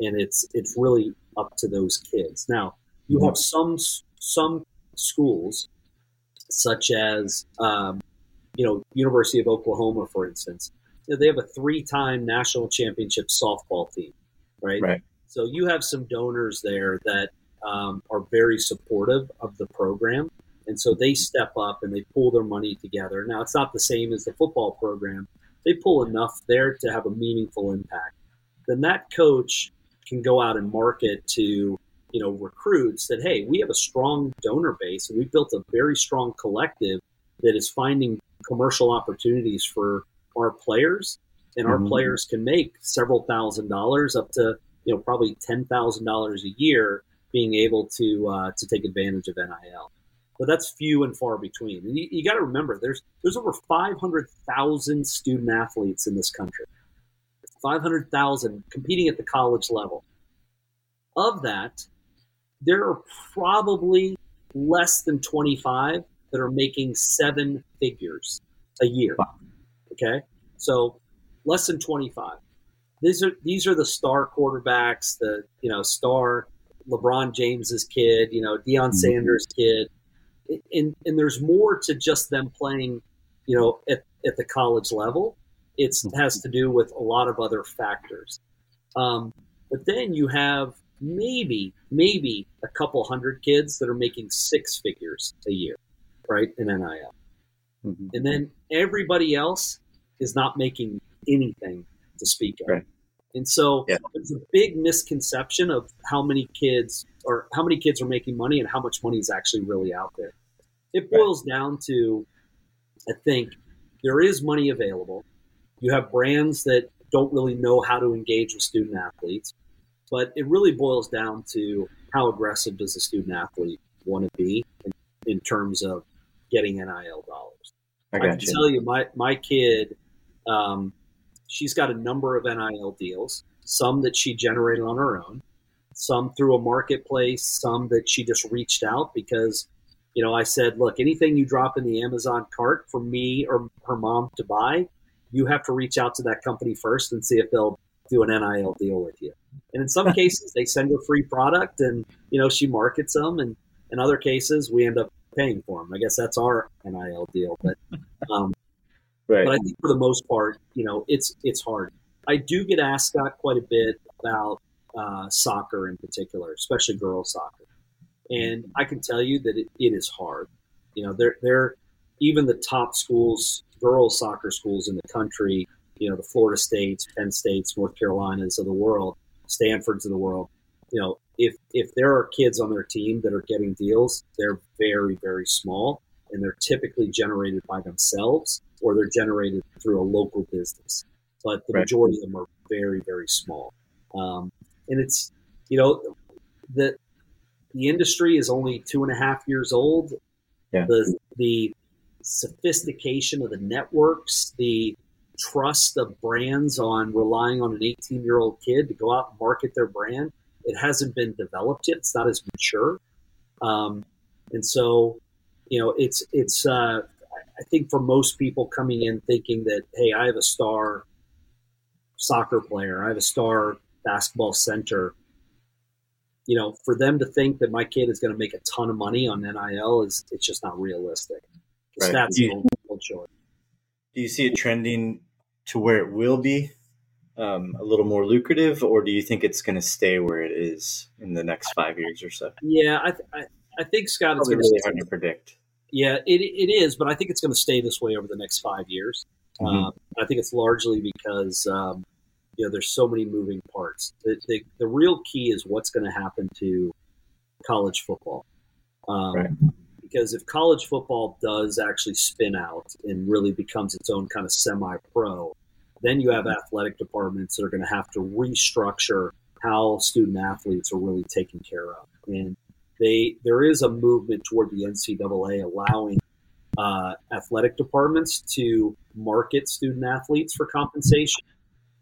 and it's it's really up to those kids. Now, you have some some schools, such as um, you know, University of Oklahoma, for instance, you know, they have a three-time national championship softball team, right? Right. So you have some donors there that um, are very supportive of the program, and so they step up and they pull their money together. Now it's not the same as the football program; they pull enough there to have a meaningful impact. Then that coach can go out and market to you know recruits that hey, we have a strong donor base and we built a very strong collective that is finding commercial opportunities for our players, and our mm-hmm. players can make several thousand dollars, up to you know probably ten thousand dollars a year, being able to uh, to take advantage of NIL. But that's few and far between. And you, you got to remember, there's there's over five hundred thousand student athletes in this country. Five hundred thousand competing at the college level. Of that, there are probably less than twenty five that are making seven figures a year. Okay, so less than twenty five. These are these are the star quarterbacks, the you know star LeBron James's kid, you know Deion mm-hmm. Sanders' kid, and and there's more to just them playing, you know, at, at the college level. It mm-hmm. has to do with a lot of other factors. Um, but then you have maybe maybe a couple hundred kids that are making six figures a year right, in NIL. Mm-hmm. And then everybody else is not making anything to speak of. Right. And so yeah. there's a big misconception of how many kids or how many kids are making money and how much money is actually really out there. It boils right. down to, I think, there is money available. You have brands that don't really know how to engage with student athletes, but it really boils down to how aggressive does a student athlete want to be in, in terms of getting NIL dollars. I, I can you. tell you, my my kid, um, she's got a number of NIL deals. Some that she generated on her own, some through a marketplace, some that she just reached out because, you know, I said, look, anything you drop in the Amazon cart for me or her mom to buy, you have to reach out to that company first and see if they'll do an NIL deal with you. And in some cases, they send her free product, and you know she markets them, and in other cases, we end up paying for them. I guess that's our NIL deal, but um, right. but I think for the most part, you know, it's it's hard. I do get asked Scott quite a bit about uh, soccer in particular, especially girls soccer, and I can tell you that it, it is hard. You know, they're they're even the top schools, girls soccer schools in the country. You know, the Florida States, Penn States, North Carolinas of the world, Stanfords of the world. You know, if if there are kids on their team that are getting deals, they're very very small, and they're typically generated by themselves or they're generated through a local business. But the right. majority of them are very very small, um, and it's you know the the industry is only two and a half years old. Yeah. The the sophistication of the networks, the trust of brands on relying on an 18 year old kid to go out and market their brand it hasn't been developed yet. It's not as mature, um, and so you know it's it's. Uh, I think for most people coming in thinking that hey, I have a star soccer player, I have a star basketball center. You know, for them to think that my kid is going to make a ton of money on NIL is it's just not realistic. Right. stats do you, it. Do you see it trending to where it will be um, a little more lucrative, or do you think it's going to stay where it is in the next five years or so? Yeah, I, th- I, think Scott, it's going to really hard to predict. Yeah, it, it is, but I think it's going to stay this way over the next five years. Mm-hmm. Um, I think it's largely because um, you know there's so many moving parts. The, the, the real key is what's going to happen to college football. Um, right. Because if college football does actually spin out and really becomes its own kind of semi-pro, then you have athletic departments that are going to have to restructure how student athletes are really taken care of. And they there is a movement toward the NCAA allowing uh, athletic departments to market student athletes for compensation,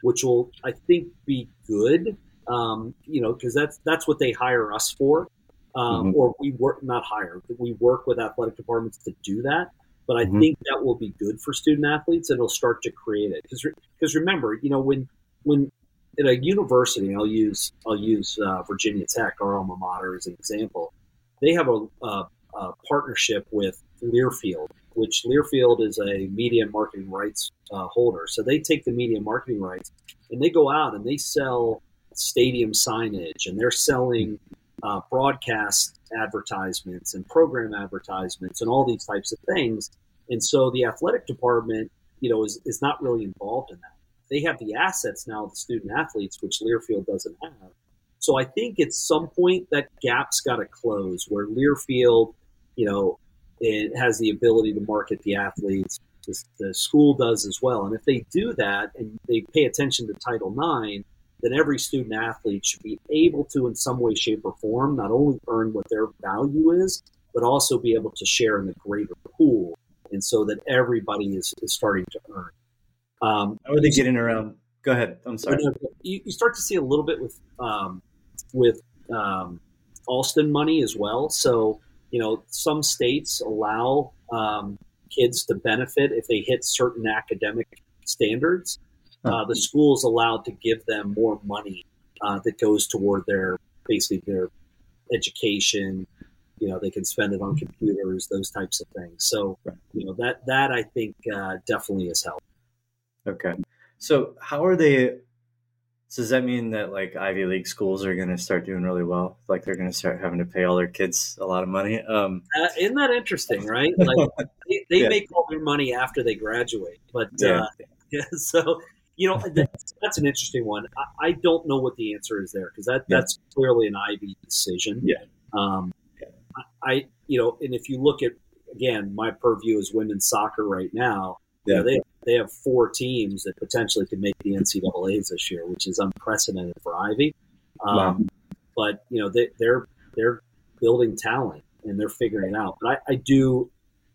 which will I think be good. Um, you know, because that's that's what they hire us for, um, mm-hmm. or we work not hire, we work with athletic departments to do that. But I mm-hmm. think that will be good for student athletes, and it'll start to create it. Because because remember, you know, when when at a university, I'll use I'll use uh, Virginia Tech, our alma mater, as an example. They have a, a, a partnership with Learfield, which Learfield is a media marketing rights uh, holder. So they take the media marketing rights and they go out and they sell stadium signage and they're selling uh, broadcast advertisements and program advertisements and all these types of things. And so the athletic department, you know, is, is not really involved in that. They have the assets now the student athletes, which Learfield doesn't have. So I think at some point that gap's got to close where Learfield, you know, it has the ability to market the athletes. The, the school does as well. And if they do that and they pay attention to Title IX, then every student athlete should be able to, in some way, shape, or form, not only earn what their value is, but also be able to share in the greater pool. And so that everybody is, is starting to earn. Um, How are they getting around? Go ahead. I'm sorry. You, you start to see a little bit with um, with um, Alston money as well. So you know, some states allow um, kids to benefit if they hit certain academic standards uh, the school is allowed to give them more money uh, that goes toward their basically their education. You know, they can spend it on computers, those types of things. So, you know, that that I think uh, definitely has helped. Okay, so how are they? So does that mean that like Ivy League schools are going to start doing really well? Like they're going to start having to pay all their kids a lot of money? Um, uh, isn't that interesting, right? Like they, they yeah. make all their money after they graduate, but yeah. Uh, yeah so you know, that's, that's an interesting one. I, I, don't know what the answer is there because that yeah. that's clearly an Ivy decision. Yeah. Um, I, you know, and if you look at again, my purview is women's soccer right now. Yeah. You know, they they have four teams that potentially could make the NCAA's this year, which is unprecedented for Ivy. Um, wow. But you know, they, they're they're building talent and they're figuring it out. But I, I do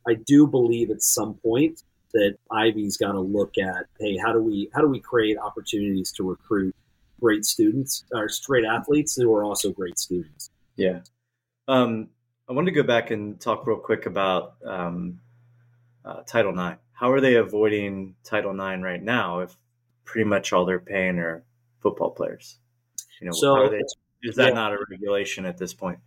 I do believe at some point that Ivy's got to look at. Hey, how do we how do we create opportunities to recruit great students or straight athletes who are also great students? Yeah. Um, I wanted to go back and talk real quick about um, uh, Title IX. How are they avoiding Title IX right now if pretty much all they're paying are football players? You know, so they, is that yeah. not a regulation at this point?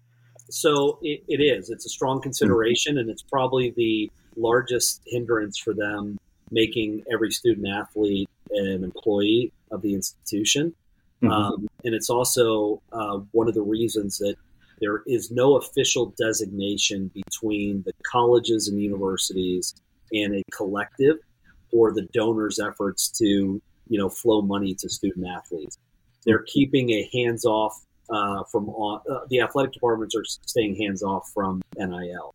So it, it is. It's a strong consideration, and it's probably the largest hindrance for them making every student athlete an employee of the institution. Mm-hmm. Um, and it's also uh, one of the reasons that there is no official designation between the colleges and universities and a collective or the donors' efforts to, you know, flow money to student athletes. They're keeping a hands off uh, from uh, the athletic departments are staying hands off from NIL.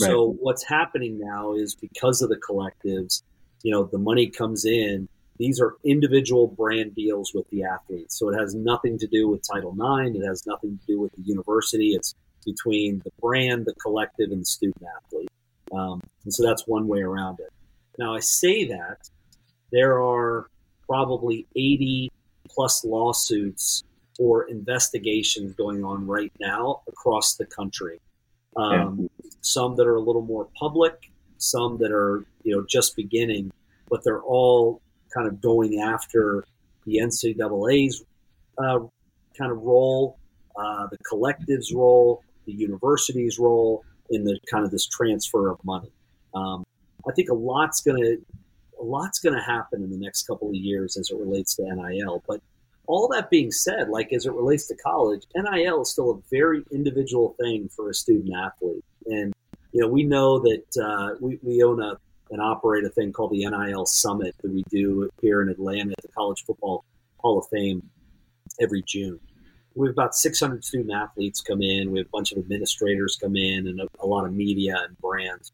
Right. So what's happening now is because of the collectives, you know, the money comes in. These are individual brand deals with the athletes. So it has nothing to do with Title IX. It has nothing to do with the university. It's between the brand, the collective, and the student athlete. Um, and so that's one way around it. Now, I say that there are probably 80 plus lawsuits or investigations going on right now across the country. Um, yeah. Some that are a little more public, some that are you know just beginning, but they're all kind of going after the NCAA's uh, kind of role, uh, the collective's role, the university's role in the kind of this transfer of money. Um, I think a lot's gonna a lot's gonna happen in the next couple of years as it relates to NIL. But all that being said, like as it relates to college, NIL is still a very individual thing for a student athlete. And you know, we know that uh, we, we own a and operate a thing called the NIL Summit that we do here in Atlanta at the College Football Hall of Fame every June. We have about 600 student athletes come in. We have a bunch of administrators come in and a, a lot of media and brands.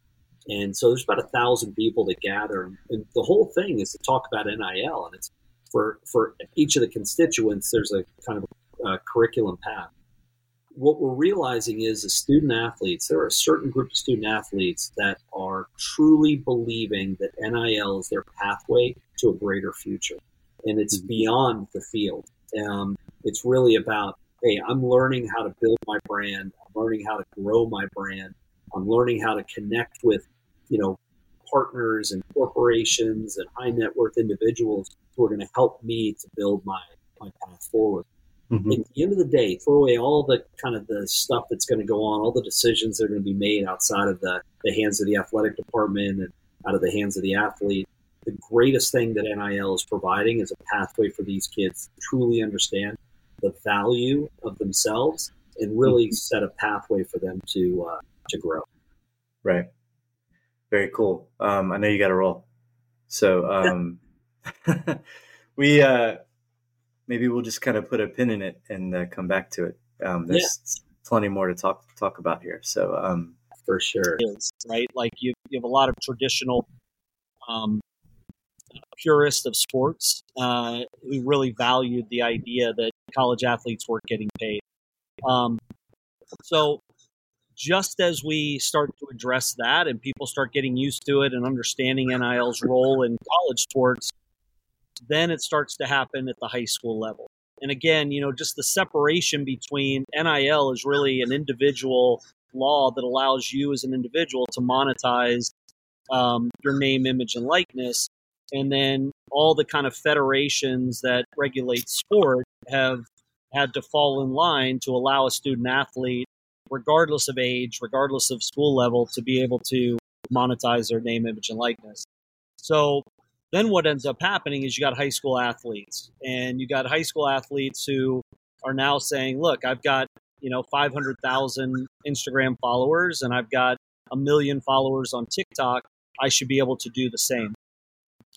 And so there's about a thousand people that gather. And the whole thing is to talk about NIL. And it's for, for each of the constituents, there's a kind of a curriculum path what we're realizing is the student athletes, there are a certain group of student athletes that are truly believing that NIL is their pathway to a greater future. And it's mm-hmm. beyond the field. Um, it's really about, hey, I'm learning how to build my brand. I'm learning how to grow my brand. I'm learning how to connect with, you know, partners and corporations and high net worth individuals who are going to help me to build my, my path forward. Mm-hmm. At the end of the day, throw away all the kind of the stuff that's going to go on, all the decisions that are going to be made outside of the, the hands of the athletic department and out of the hands of the athlete. The greatest thing that NIL is providing is a pathway for these kids to truly understand the value of themselves and really mm-hmm. set a pathway for them to uh, to grow. Right. Very cool. Um, I know you got to roll, so um, we uh, maybe we'll just kind of put a pin in it and uh, come back to it. Um, there's yeah. plenty more to talk talk about here. So um, for sure, is, right? Like you, you have a lot of traditional purists of sports uh, who really valued the idea that college athletes weren't getting paid. Um, so just as we start to address that and people start getting used to it and understanding NIL's role in college sports, then it starts to happen at the high school level. And again, you know, just the separation between NIL is really an individual law that allows you as an individual to monetize um, your name, image, and likeness. And then all the kind of federations that regulate sport have had to fall in line to allow a student athlete, regardless of age, regardless of school level, to be able to monetize their name, image, and likeness. So then what ends up happening is you got high school athletes and you got high school athletes who are now saying, look, I've got, you know, 500,000 Instagram followers and I've got a million followers on TikTok. I should be able to do the same.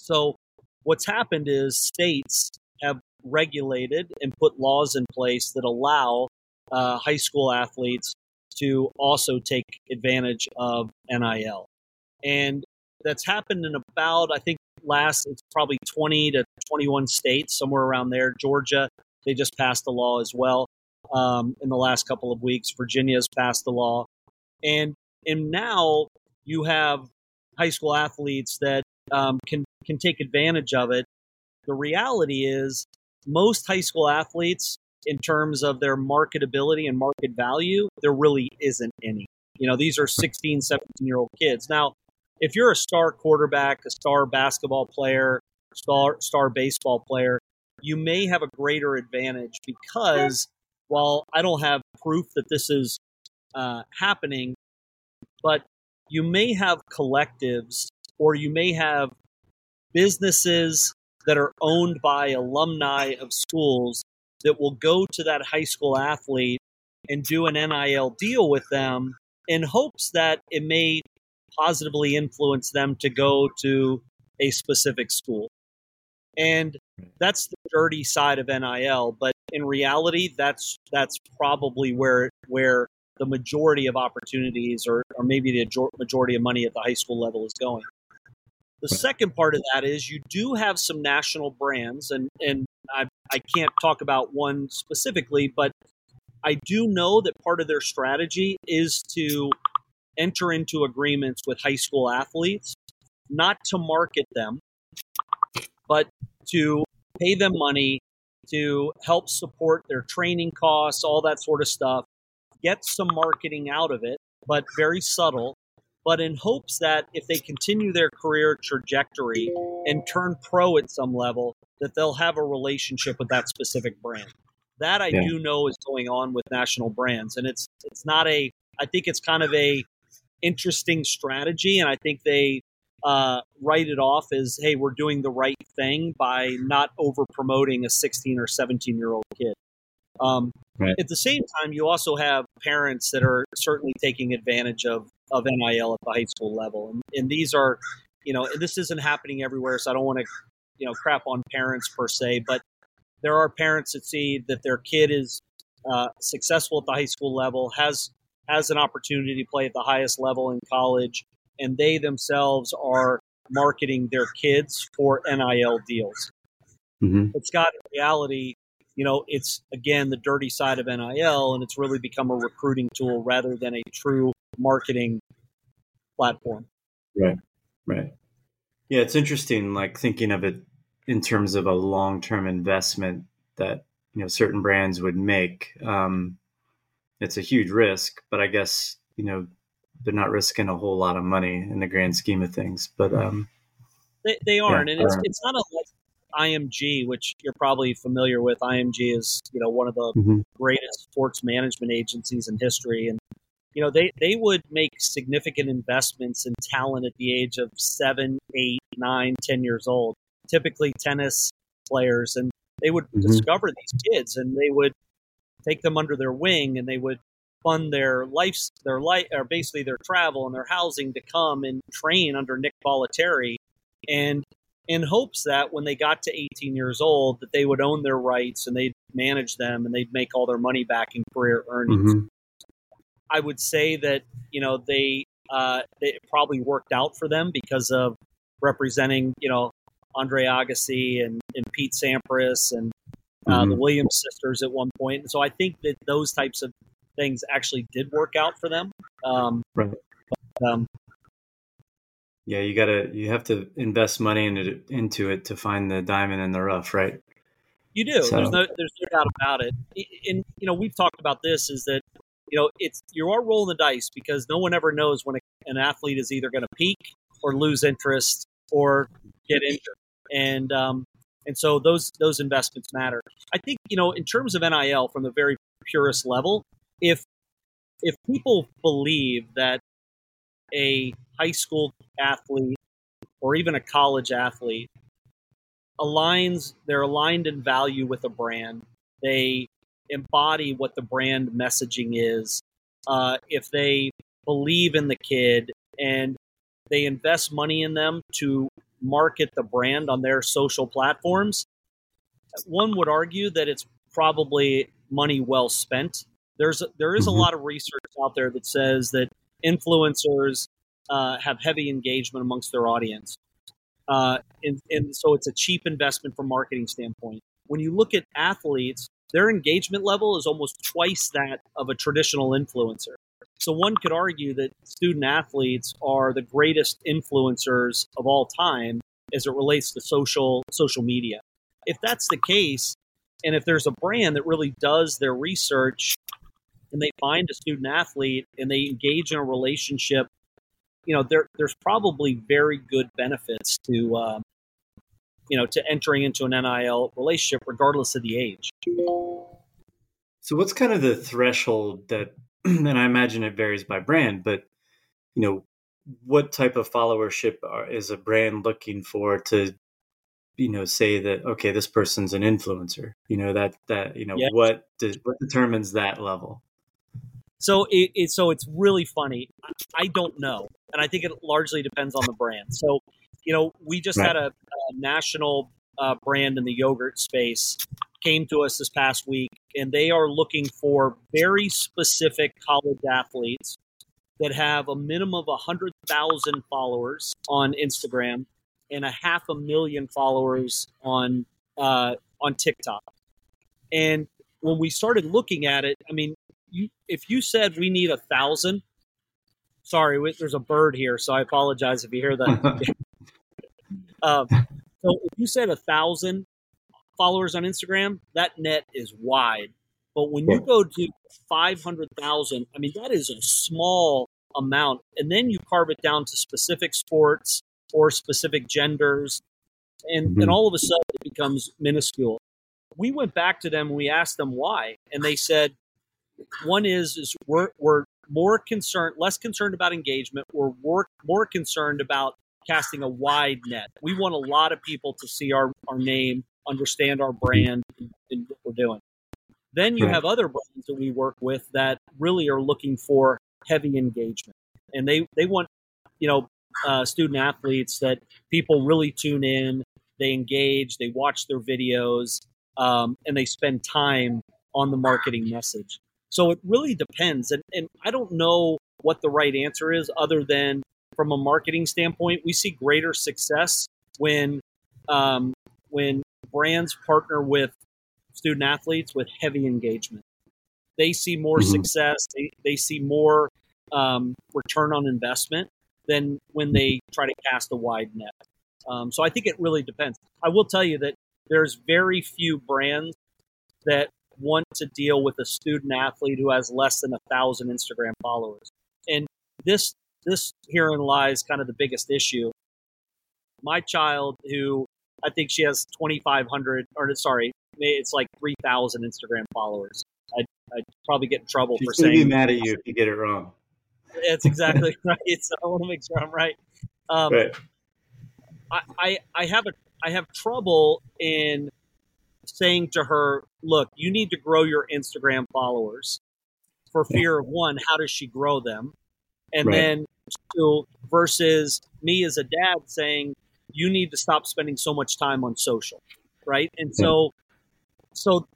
So what's happened is states have regulated and put laws in place that allow uh, high school athletes to also take advantage of NIL. And that's happened in about, I think, last it's probably 20 to 21 states somewhere around there. Georgia they just passed the law as well um, in the last couple of weeks. Virginia has passed the law. And and now you have high school athletes that um, can can take advantage of it. The reality is most high school athletes in terms of their marketability and market value there really isn't any. You know these are 16 17 year old kids. Now if you're a star quarterback, a star basketball player, star star baseball player, you may have a greater advantage because while I don't have proof that this is uh, happening, but you may have collectives or you may have businesses that are owned by alumni of schools that will go to that high school athlete and do an NIL deal with them in hopes that it may positively influence them to go to a specific school. And that's the dirty side of NIL, but in reality that's that's probably where where the majority of opportunities or, or maybe the majority of money at the high school level is going. The second part of that is you do have some national brands, and, and I, I can't talk about one specifically, but I do know that part of their strategy is to enter into agreements with high school athletes, not to market them, but to pay them money to help support their training costs, all that sort of stuff, get some marketing out of it, but very subtle, but in hopes that if they continue their career trajectory and turn pro at some level, that they'll have a relationship with that specific brand. That I yeah. do know is going on with national brands, and it's it's not a. I think it's kind of a interesting strategy, and I think they uh, write it off as, "Hey, we're doing the right thing by not over promoting a 16 or 17 year old kid." Um, right. At the same time, you also have parents that are certainly taking advantage of of NIL at the high school level, and, and these are, you know, this isn't happening everywhere, so I don't want to, you know, crap on parents per se, but there are parents that see that their kid is uh, successful at the high school level, has has an opportunity to play at the highest level in college, and they themselves are marketing their kids for NIL deals. Mm-hmm. But Scott, in reality, you know, it's again the dirty side of NIL, and it's really become a recruiting tool rather than a true marketing platform. Right, right. Yeah, it's interesting, like thinking of it in terms of a long term investment that you know certain brands would make. Um, it's a huge risk, but I guess you know they're not risking a whole lot of money in the grand scheme of things. But um, they, they aren't, yeah, and it's, it's not a IMG, which you're probably familiar with. IMG is you know one of the mm-hmm. greatest sports management agencies in history, and you know they they would make significant investments in talent at the age of seven, eight, nine, ten years old. Typically tennis players, and they would mm-hmm. discover these kids, and they would take them under their wing, and they would fund their life, their life, or basically their travel and their housing to come and train under Nick Bollettieri. And in hopes that when they got to 18 years old that they would own their rights and they'd manage them and they'd make all their money back in career earnings. Mm-hmm. I would say that you know they uh, it probably worked out for them because of representing you know Andre Agassi and, and Pete Sampras and uh, mm-hmm. the Williams sisters at one point. And so I think that those types of things actually did work out for them. Um, right. But, um, yeah, you gotta you have to invest money into it, into it to find the diamond in the rough, right? You do. So. There's no there's no doubt about it. And you know we've talked about this is that you know it's you are rolling the dice because no one ever knows when a, an athlete is either going to peak or lose interest or get injured, and um, and so those those investments matter. I think you know in terms of NIL from the very purest level, if if people believe that a high school athlete or even a college athlete aligns they're aligned in value with a brand. They embody what the brand messaging is. Uh, if they believe in the kid and they invest money in them to market the brand on their social platforms one would argue that it's probably money well spent. There's there is a mm-hmm. lot of research out there that says that influencers uh, have heavy engagement amongst their audience. Uh, and, and so it's a cheap investment from marketing standpoint. When you look at athletes, their engagement level is almost twice that of a traditional influencer. So one could argue that student athletes are the greatest influencers of all time as it relates to social social media. If that's the case, and if there's a brand that really does their research and they find a student athlete and they engage in a relationship you know, there there's probably very good benefits to uh, you know to entering into an NIL relationship, regardless of the age. So, what's kind of the threshold that, and I imagine it varies by brand, but you know, what type of followership are, is a brand looking for to, you know, say that okay, this person's an influencer? You know that that you know what what determines that level? So it, it, so it's really funny. I don't know, and I think it largely depends on the brand. So you know, we just right. had a, a national uh, brand in the yogurt space came to us this past week, and they are looking for very specific college athletes that have a minimum of 100,000 followers on Instagram and a half a million followers on uh, on TikTok. And when we started looking at it, I mean, you, if you said we need a thousand, sorry, there's a bird here, so I apologize if you hear that. um, so if you said a thousand followers on Instagram, that net is wide. But when you go to 500,000, I mean, that is a small amount. And then you carve it down to specific sports or specific genders. And, mm-hmm. and all of a sudden it becomes minuscule. We went back to them and we asked them why. And they said, one is, is we're, we're more concerned, less concerned about engagement. We're more, more concerned about casting a wide net. We want a lot of people to see our, our name understand our brand and what we're doing. Then you right. have other brands that we work with that really are looking for heavy engagement, and they they want you know uh, student athletes that people really tune in, they engage, they watch their videos, um, and they spend time on the marketing message. So it really depends, and and I don't know what the right answer is, other than from a marketing standpoint, we see greater success when um, when brands partner with student athletes with heavy engagement. They see more mm-hmm. success, they, they see more um, return on investment than when they try to cast a wide net. Um, so I think it really depends. I will tell you that there's very few brands that want to deal with a student athlete who has less than a thousand Instagram followers. And this this herein lies kind of the biggest issue. My child, who I think she has 2,500, or sorry, it's like 3,000 Instagram followers. I'd, I'd, probably get in trouble She's for saying. be mad at you if you get it wrong. That's exactly right. So I want to make sure I'm right. Um, right. I, I, I have a I have trouble in saying to her, "Look, you need to grow your Instagram followers." For fear of one, how does she grow them? And right. then two, versus me as a dad saying, you need to stop spending so much time on social, right? And so, so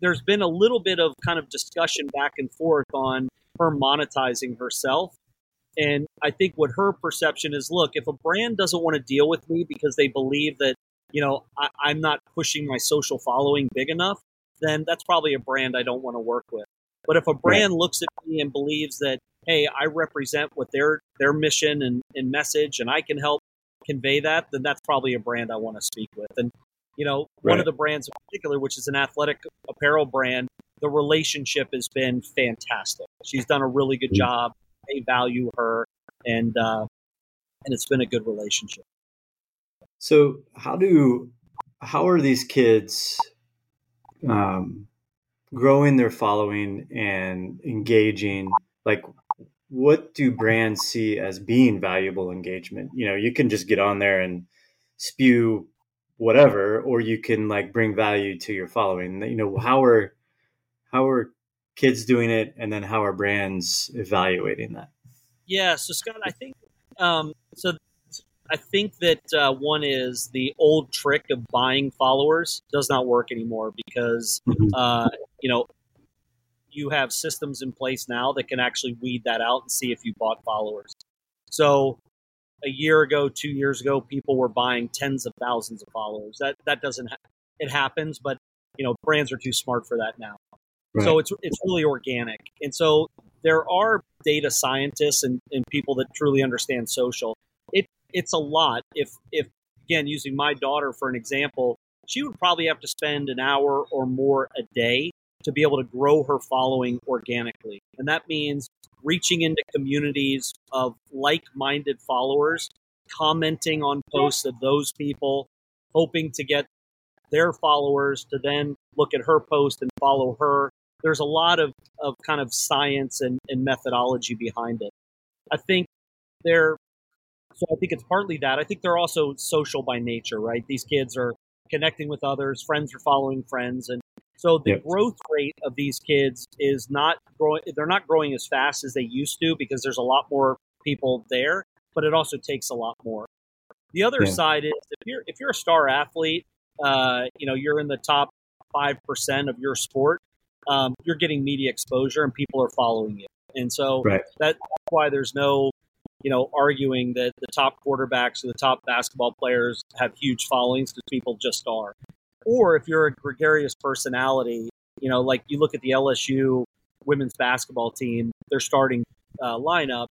there's been a little bit of kind of discussion back and forth on her monetizing herself. And I think what her perception is look, if a brand doesn't want to deal with me because they believe that, you know, I, am not pushing my social following big enough, then that's probably a brand I don't want to work with. But if a brand right. looks at me and believes that, hey, I represent what their their mission and, and message and I can help convey that, then that's probably a brand I want to speak with. And you know, right. one of the brands in particular, which is an athletic apparel brand, the relationship has been fantastic. She's done a really good mm-hmm. job. They value her, and uh, and it's been a good relationship. So, how do how are these kids um, growing their following and engaging? Like, what do brands see as being valuable engagement? You know, you can just get on there and spew whatever, or you can like bring value to your following. You know, how are how are kids doing it, and then how are brands evaluating that? Yeah, so Scott, I think um, so. I think that uh, one is the old trick of buying followers does not work anymore because mm-hmm. uh, you know you have systems in place now that can actually weed that out and see if you bought followers. So a year ago, two years ago, people were buying tens of thousands of followers. That that doesn't ha- it happens, but you know brands are too smart for that now. Right. So it's it's really organic, and so there are data scientists and, and people that truly understand social. It it's a lot. If if again using my daughter for an example, she would probably have to spend an hour or more a day to be able to grow her following organically. And that means reaching into communities of like minded followers, commenting on posts of those people, hoping to get their followers to then look at her post and follow her. There's a lot of, of kind of science and, and methodology behind it. I think they're so I think it's partly that. I think they're also social by nature, right? These kids are connecting with others, friends are following friends, and so the yep. growth rate of these kids is not growing. They're not growing as fast as they used to because there's a lot more people there, but it also takes a lot more. The other yeah. side is if you're if you're a star athlete, uh, you know you're in the top five percent of your sport. Um, you're getting media exposure and people are following you, and so right. that's why there's no you know, arguing that the top quarterbacks or the top basketball players have huge followings because people just are. Or if you're a gregarious personality, you know, like you look at the LSU women's basketball team, their starting uh, lineup.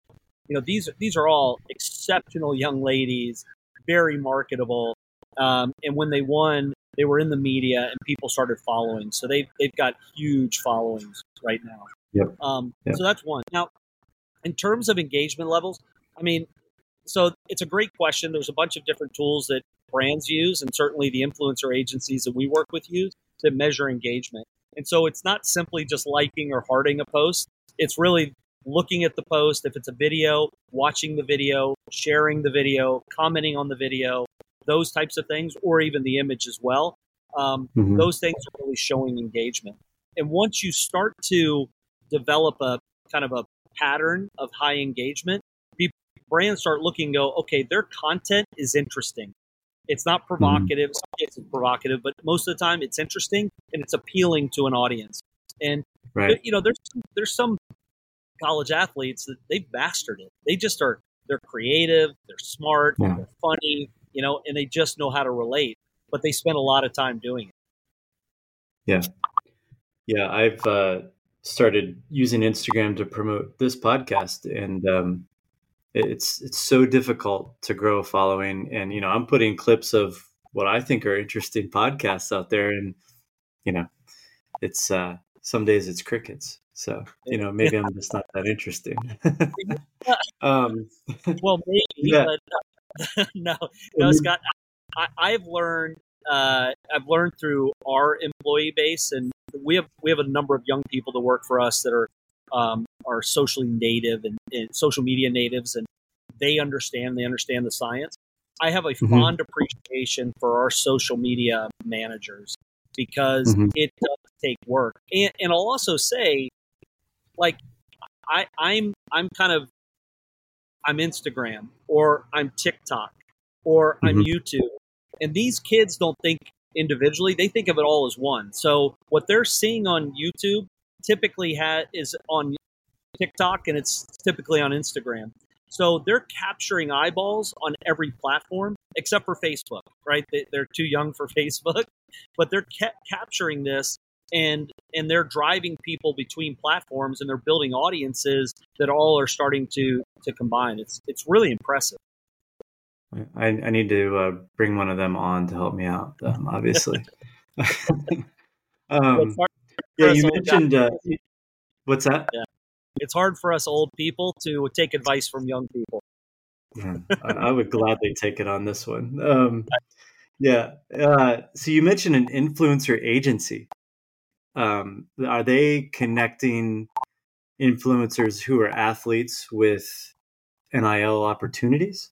You know, these these are all exceptional young ladies, very marketable. Um, and when they won, they were in the media and people started following. So they've they've got huge followings right now. Yep. Um, yep. So that's one. Now, in terms of engagement levels, I mean, so it's a great question. There's a bunch of different tools that brands use, and certainly the influencer agencies that we work with use to measure engagement. And so it's not simply just liking or hearting a post, it's really looking at the post. If it's a video, watching the video, sharing the video, commenting on the video, those types of things, or even the image as well. Um, mm-hmm. Those things are really showing engagement. And once you start to develop a kind of a pattern of high engagement, brands start looking go, okay, their content is interesting. It's not mm-hmm. provocative. Mm-hmm. It's provocative, but most of the time it's interesting and it's appealing to an audience. And right. you know, there's there's some college athletes that they've mastered it. They just are they're creative, they're smart, yeah. they're funny, you know, and they just know how to relate. But they spend a lot of time doing it. Yeah, yeah. I've uh, started using Instagram to promote this podcast, and um, it's it's so difficult to grow a following. And you know i'm putting clips of what i think are interesting podcasts out there. And you know it's uh some days it's crickets. So you know maybe i'm just not that interesting. Um well maybe yeah. but no. No scott I, i've learned uh, I've learned through our employee base, and we have we have a number of young people that work for us that are um, are socially native and, and, social media natives, and they understand. They understand the science. I have a mm-hmm. fond appreciation for our social media managers because mm-hmm. it does take work. And, and I'll also say, like, I, I'm I'm kind of I'm Instagram or I'm TikTok or I'm mm-hmm. YouTube, and these kids don't think individually; they think of it all as one. So what they're seeing on YouTube typically ha- is on TikTok and it's typically on Instagram. So they're capturing eyeballs on every platform except for Facebook, right? They, are too young for Facebook, but they're ca- capturing this and and they're driving people between platforms and they're building audiences that all are starting to to combine. It's it's really impressive. I, I need to uh, bring one of them on to help me out. Um, obviously. um, yeah, you mentioned. Uh, what's that? Yeah, it's hard for us old people to take advice from young people. Yeah, I would gladly take it on this one. Um, yeah. Uh, so you mentioned an influencer agency. Um, are they connecting influencers who are athletes with NIL opportunities?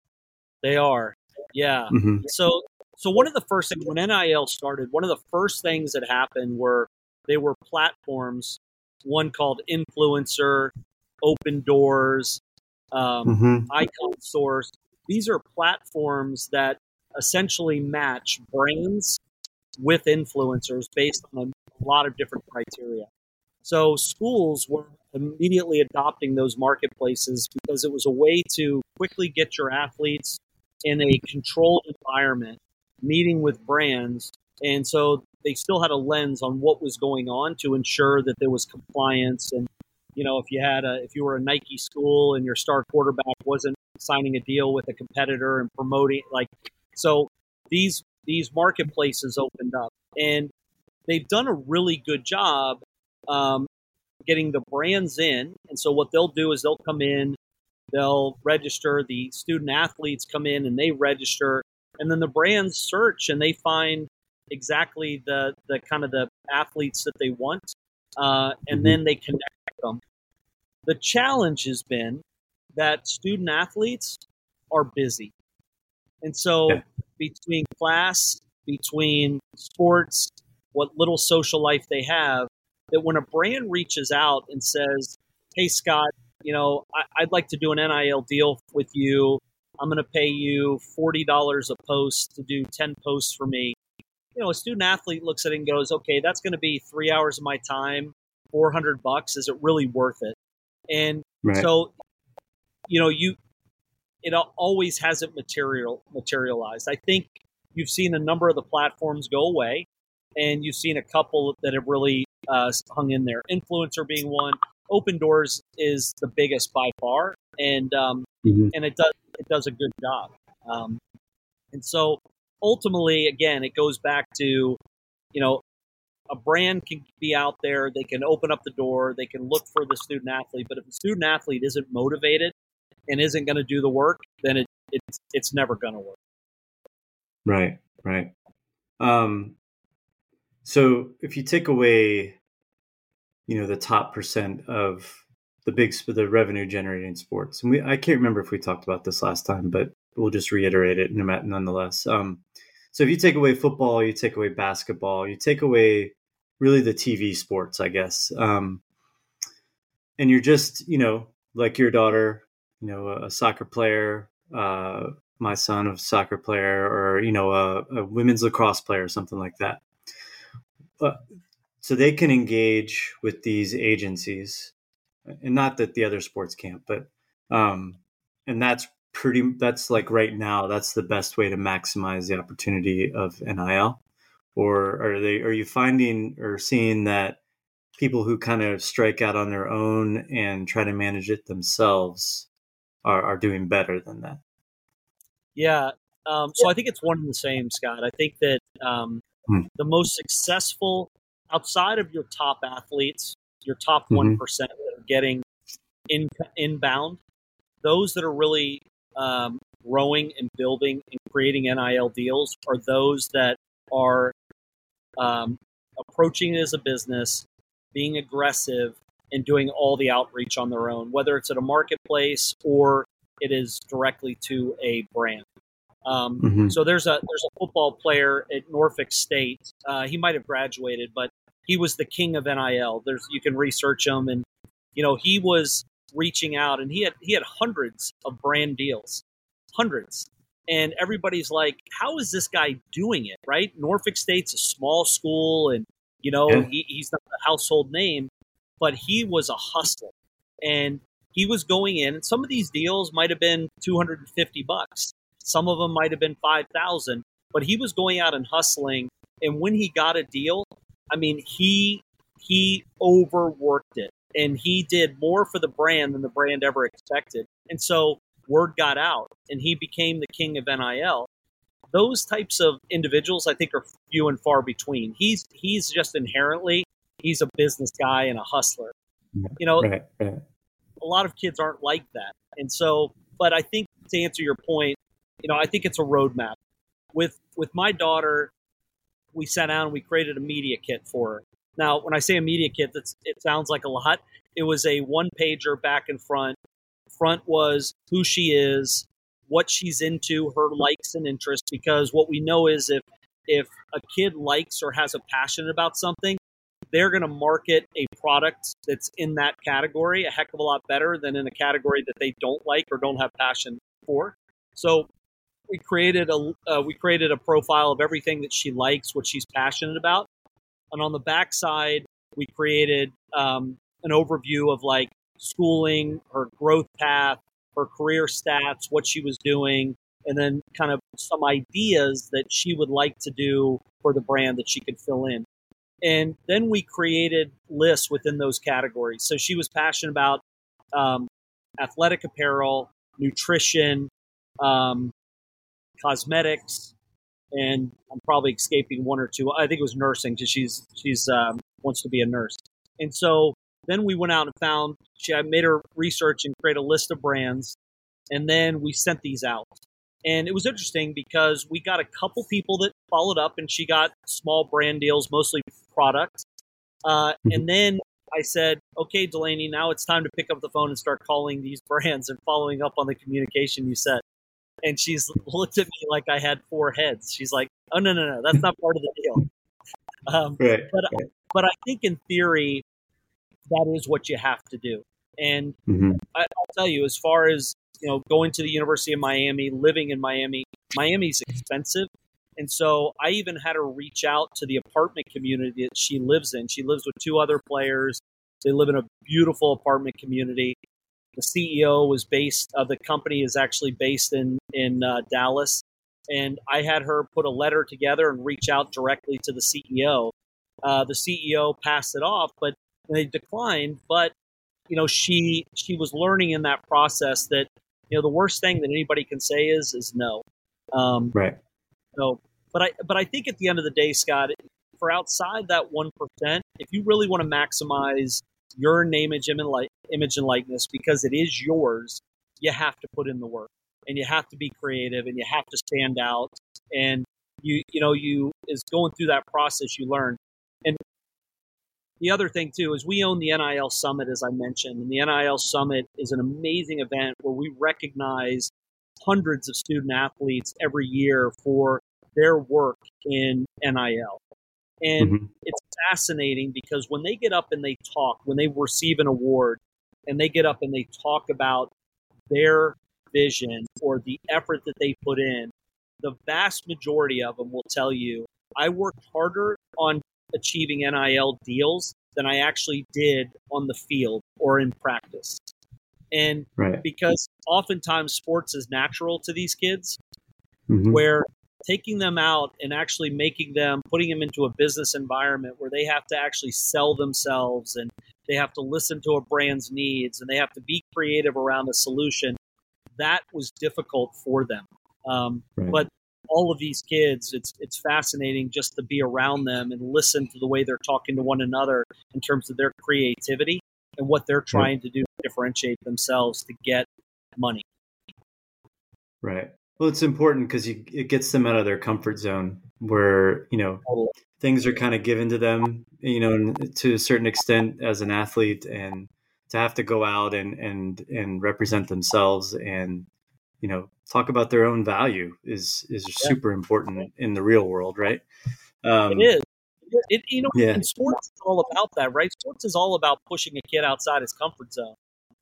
They are. Yeah. Mm-hmm. So so one of the first things when NIL started, one of the first things that happened were they were platforms, one called Influencer, Opendorse, um, mm-hmm. Icon Source. These are platforms that essentially match brands with influencers based on a lot of different criteria. So schools were immediately adopting those marketplaces because it was a way to quickly get your athletes in a controlled environment, meeting with brands. And so they still had a lens on what was going on to ensure that there was compliance. And you know if you had a if you were a Nike school and your star quarterback wasn't signing a deal with a competitor and promoting like so these these marketplaces opened up and they've done a really good job um, getting the brands in. And so what they'll do is they'll come in they'll register the student athletes come in and they register and then the brands search and they find exactly the the kind of the athletes that they want, uh, and mm-hmm. then they connect them. The challenge has been that student athletes are busy, and so yeah. between class, between sports, what little social life they have, that when a brand reaches out and says, "Hey, Scott, you know, I, would like to do an NIL deal with you. I'm going to pay you forty dollars a post to do ten posts for me." You know, a student athlete looks at it and goes, "Okay, that's going to be three hours of my time, four hundred bucks. Is it really worth it?" And right. so, you know, you it always hasn't material materialized. I think you've seen a number of the platforms go away, and you've seen a couple that have really uh, hung in there. Influencer being one. Opendorse is the biggest by far, and um, mm-hmm. and it does it does a good job. Um, and so ultimately, again, it goes back to you know a brand can be out there, they can open up the door, they can look for the student athlete, but if the student athlete isn't motivated and isn't going to do the work, then it, it's it's never going to work. Right, right. Um, so if you take away you know the top percent of the big the revenue generating sports. And we I can't remember if we talked about this last time, but we'll just reiterate it nonetheless. Um, so if you take away football, you take away basketball, you take away really the TV sports, I guess, um, and you're just you know like your daughter, you know, a, soccer player, uh, my son, a soccer player, or you know, a, a women's lacrosse player, or something like that. Uh, so they can engage with these agencies and not that the other sports can't but um and that's pretty that's like right now that's the best way to maximize the opportunity of nil or are they are you finding or seeing that people who kind of strike out on their own and try to manage it themselves are, are doing better than that yeah um, so i think it's one and the same scott i think that um, hmm. the most successful outside of your top athletes, your top mm-hmm. one mm-hmm. that are getting in inbound, those that are really um, growing and building and creating NIL deals are those that are um, approaching it as a business, being aggressive, and doing all the outreach on their own, whether it's at a marketplace or it is directly to a brand. Um, mm-hmm. So there's a there's a football player at Norfolk State. Uh, he might have graduated, but he was the king of NIL. There's you can research him, and you know he was reaching out, and he had he had hundreds of brand deals, hundreds, and everybody's like, how is this guy doing it? Right? Norfolk State's a small school, and you know yeah. he, he's not a household name, but he was a hustler, and he was going in, and some of these deals might have been 250 bucks, some of them might have been 5,000, but he was going out and hustling. And when he got a deal, I mean, he he overworked it and he did more for the brand than the brand ever expected. And so word got out and he became the king of NIL. Those types of individuals I think are few and far between. He's he's just inherently he's a business guy and a hustler. You know, right, right. a lot of kids aren't like that. And so but I think to answer your point, you know, I think it's a roadmap. With with my daughter, we sat down and we created a media kit for her. Now, when I say a media kit, that's, it sounds like a lot. It was a one pager back and front. Front was who she is, what she's into, her likes and interests. Because what we know is if if a kid likes or has a passion about something, they're going to market a product that's in that category a heck of a lot better than in a category that they don't like or don't have passion for. So we created a uh, we created a profile of everything that she likes, what she's passionate about, and on the back side we created um, an overview of like schooling, her growth path, her career stats, what she was doing, and then kind of some ideas that she would like to do for the brand that she could fill in. And then we created lists within those categories. So she was passionate about um, athletic apparel, nutrition, um, cosmetics, and I'm probably escaping one or two. I think it was nursing because she's she's um, wants to be a nurse. And so then we went out and found she I made her research and create a list of brands, and then we sent these out. And it was interesting because we got a couple people that followed up, and she got small brand deals, mostly product. Uh, Mhm. and then I said, "Okay, Delaney, now it's time to pick up the phone and start calling these brands and following up on the communication you set." And she's looked at me like I had four heads. She's like, "Oh no, no, no, that's not part of the deal." Um, Right. but but I think in theory, that is what you have to do. And hmm I, I'll tell you, as far as you know, going to the University of Miami, living in Miami, Miami's expensive, and so I even had her reach out to the apartment community that she lives in. She lives with two other players. They live in a beautiful apartment community. The CEO was based. Uh, the company is actually based in in uh, Dallas, and I had her put a letter together and reach out directly to the CEO. Uh, the CEO passed it off, but they declined. But you know, she she was learning in that process that you know the worst thing that anybody can say is is no. Um, Right. so, but I but I think at the end of the day, Scott, for outside that one percent, if you really want to maximize your name, image, and like image and likeness because it is yours, you have to put in the work and you have to be creative and you have to stand out and you you know you is going through that process you learn and the other thing too is we own the NIL Summit, as I mentioned, and the NIL Summit is an amazing event where we recognize hundreds of student athletes every year for their work in NIL. And Mhm. it's fascinating because when they get up and they talk, when they receive an award, and they get up and they talk about their vision or the effort that they put in, the vast majority of them will tell you, I worked harder on achieving NIL deals than I actually did on the field or in practice. And Right. because oftentimes sports is natural to these kids, Mhm. where taking them out and actually making them putting them into a business environment where they have to actually sell themselves and they have to listen to a brand's needs and they have to be creative around a solution that was difficult for them um, Right. but all of these kids it's it's fascinating just to be around them and listen to the way they're talking to one another in terms of their creativity and what they're trying to do to differentiate themselves to get money Right. Well, it's important because it gets them out of their comfort zone where, you know, things are kind of given to them, you know, to a certain extent as an athlete and to have to go out and, and, and represent themselves and, you know, talk about their own value is, is Yeah. super important in the real world. Right. Um, it is it, you know Yeah. and sports is all about that right sports is all about pushing a kid outside his comfort zone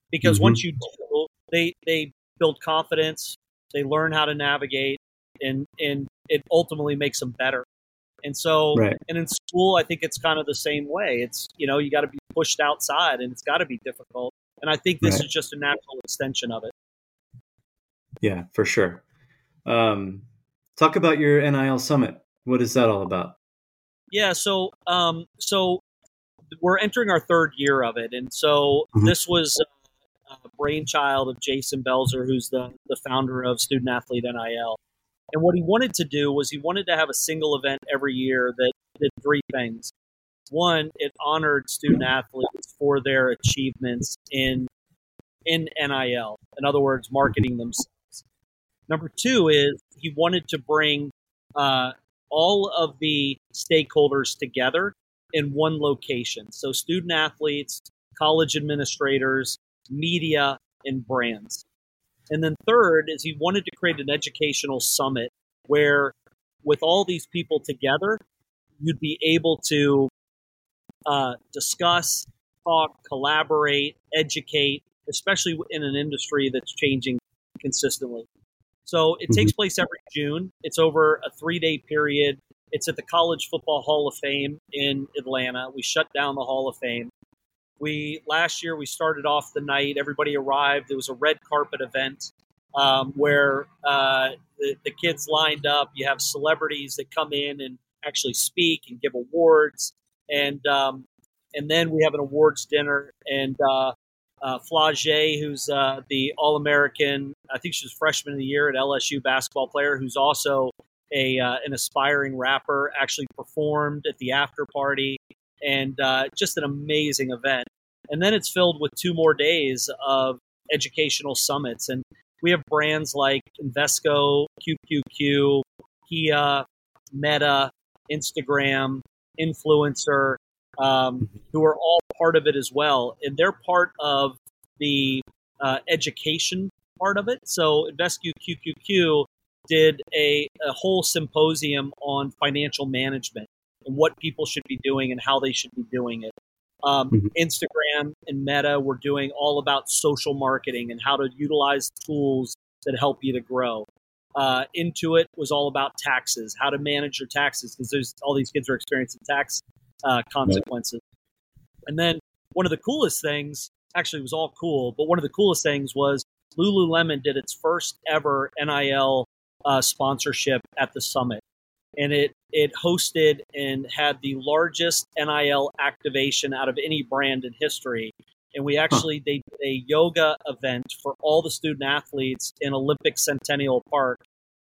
because Mhm. once you do they they build confidence they learn how to navigate and and it ultimately makes them better and so Right. and in school i think it's kind of the same way it's you know you got to be pushed outside and it's got to be difficult and i think this Right. is just a natural extension of it Yeah, for sure. Um, talk about your NIL summit. What is that all about? Yeah, so um, so we're entering our third year of it, and so Mhm. this was uh, brainchild of Jason Belzer, who's the the founder of Student Athlete NIL. And what he wanted to do was he wanted to have a single event every year that did three things. One, it honored student athletes for their achievements in in NIL. In other words, marketing themselves. Number two is he wanted to bring uh, all of the stakeholders together in one location. So, student athletes, college administrators, media, and brands. And then, third is he wanted to create an educational summit where, with all these people together, you'd be able to uh, discuss, talk, collaborate, educate, especially in an industry that's changing consistently. So it takes place every June. It's over a three day period. It's at the College Football Hall of Fame in Atlanta. We shut down the Hall of Fame. We last year we started off the night. Everybody arrived. It was a red carpet event um, where uh, the, the kids lined up. You have celebrities that come in and actually speak and give awards, and um, and then we have an awards dinner. And uh, uh, Flau'jae, who's uh, the All American, I think she was freshman of the year at LSU basketball player, who's also a uh, an aspiring rapper, actually performed at the after party, and uh, just an amazing event. And then it's filled with two more days of educational summits, and we have brands like Invesco, QQQ, Kia, Meta, Instagram, Influencer, um, who are all part of it as well. And they're part of the uh, education part of it. So Invesco QQQ did a, a whole symposium on financial management and what people should be doing and how they should be doing it. Um, mm-hmm. Instagram and Meta were doing all about social marketing and how to utilize tools that help you to grow. Uh, Intuit was all about taxes, how to manage your taxes, because there's all these kids are experiencing tax uh, consequences. And then one of the coolest things, actually, was all cool, but one of the coolest things was Lululemon did its first ever NIL uh, sponsorship at the summit, and it it hosted and had the largest NIL activation out of any brand in history. And we actually did a yoga event for all the student athletes in Olympic Centennial Park,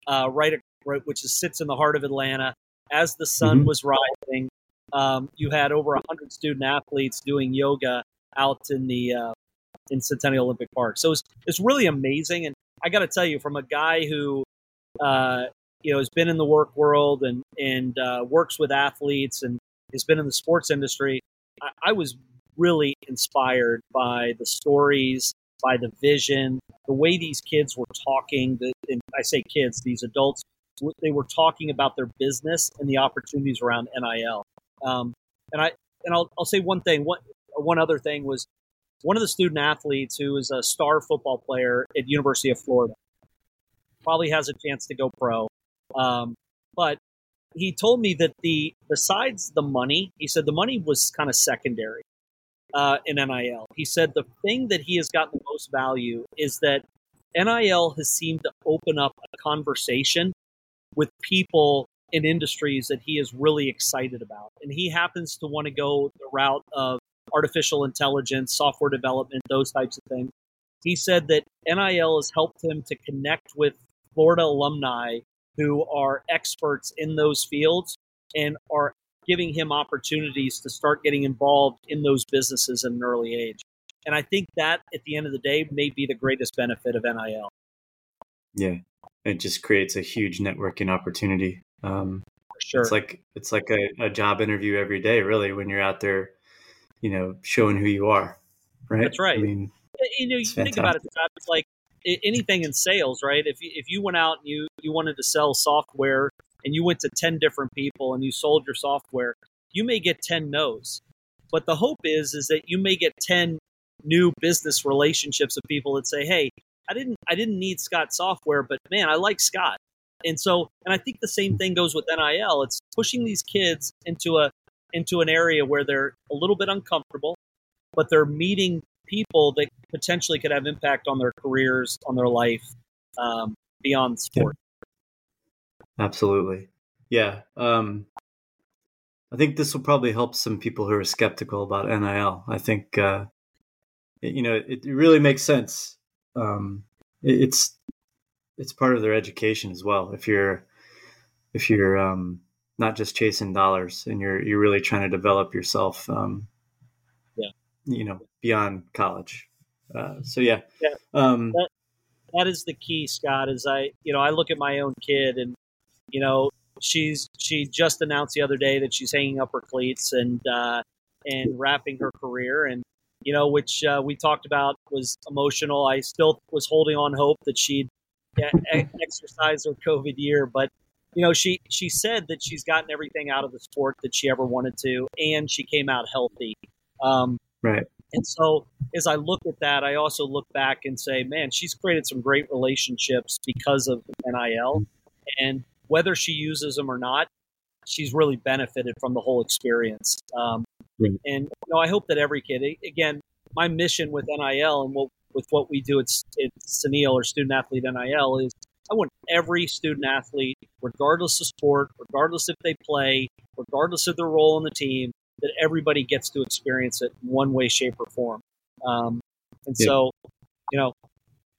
uh, right, right, which is, sits in the heart of Atlanta. As the sun mm-hmm. was rising, um, you had over 100 student athletes doing yoga out in the uh, in Centennial Olympic Park. So it's it's really amazing. And I got to tell you, from a guy who uh, you know has been in the work world and and uh, works with athletes and has been in the sports industry, I, I was really inspired by the stories, by the vision, the way these kids were talking. The, and I say kids, these adults, they were talking about their business and the opportunities around NIL. Um, and I and I'll, I'll say one thing. One one other thing was one of the student athletes who is a star football player at University of Florida probably has a chance to go pro. Um, but he told me that the besides the money, he said the money was kind of secondary uh, in NIL. He said the thing that he has gotten the most value is that NIL has seemed to open up a conversation with people in industries that he is really excited about. And he happens to want to go the route of artificial intelligence, software development, those types of things. He said that NIL has helped him to connect with Florida alumni who are experts in those fields and are giving him opportunities to start getting involved in those businesses at an early age. And I think that at the end of the day may be the greatest benefit of NIL. Yeah. It just creates a huge networking opportunity um, sure. It's like it's like a, a job interview every day, really, when you're out there, you know, showing who you are. Right. That's right. I mean, you know, you think about it, it's like anything in sales, right? If you, if you went out and you you wanted to sell software and you went to ten different people and you sold your software, you may get ten no's. But the hope is is that you may get ten new business relationships of people that say, "Hey, I didn't I didn't need Scott software, but man, I like Scott. And so, and I think the same thing goes with NIL. It's pushing these kids into a into an area where they're a little bit uncomfortable, but they're meeting people that potentially could have impact on their careers, on their life um, beyond sport. Yeah. Absolutely, yeah. Um, I think this will probably help some people who are skeptical about NIL. I think uh, you know it, it really makes sense. Um, it, it's it's part of their education as well. If you're if you're um, not just chasing dollars and you're you're really trying to develop yourself, um, yeah, you know, beyond college. Uh, so yeah, yeah. Um, that, that is the key, Scott. Is I you know I look at my own kid and you know she's she just announced the other day that she's hanging up her cleats and uh, and wrapping her career and you know which uh, we talked about was emotional. I still was holding on hope that she'd exercise her COVID year, but you know, she she said that she's gotten everything out of the sport that she ever wanted to, and she came out healthy. Um, right. And so, as I look at that, I also look back and say, man, she's created some great relationships because of NIL, and whether she uses them or not, she's really benefited from the whole experience. Um, right. And you know, I hope that every kid, again, my mission with NIL and what with what we do at, at SANIL or Student Athlete NIL is I want every student athlete, regardless of sport, regardless if they play, regardless of their role in the team, that everybody gets to experience it in one way, shape, or form. Um, and yeah. so, you know,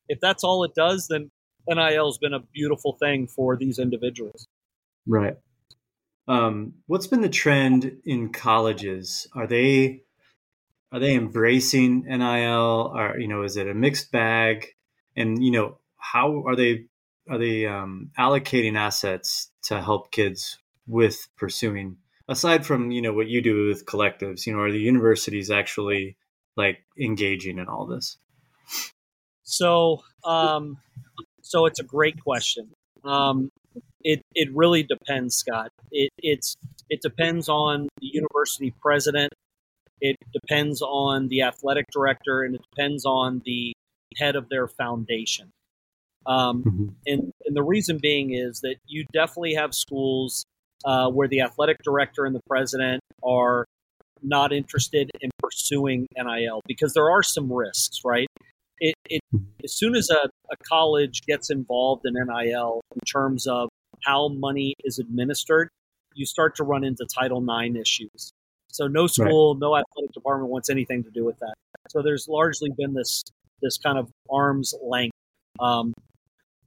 if that's all it does, then NIL has been a beautiful thing for these individuals. Right. Um, what's been the trend in colleges? Are they are they embracing NIL? Or you know, is it a mixed bag? And you know, how are they are they um, allocating assets to help kids with pursuing aside from you know what you do with collectives you know are the universities actually like engaging in all this? So um so it's a great question. Um it it really depends scott. It it's it depends on the university president. It depends on the athletic director and it depends on the head of their foundation. Um, mm-hmm. and, and the reason being is that you definitely have schools uh, where the athletic director and the president are not interested in pursuing NIL because there are some risks, right? It, it, as soon as a, a college gets involved in NIL in terms of how money is administered, you start to run into Title IX issues. So no school, right. no athletic department wants anything to do with that. So there's largely been this this kind of arm's length um,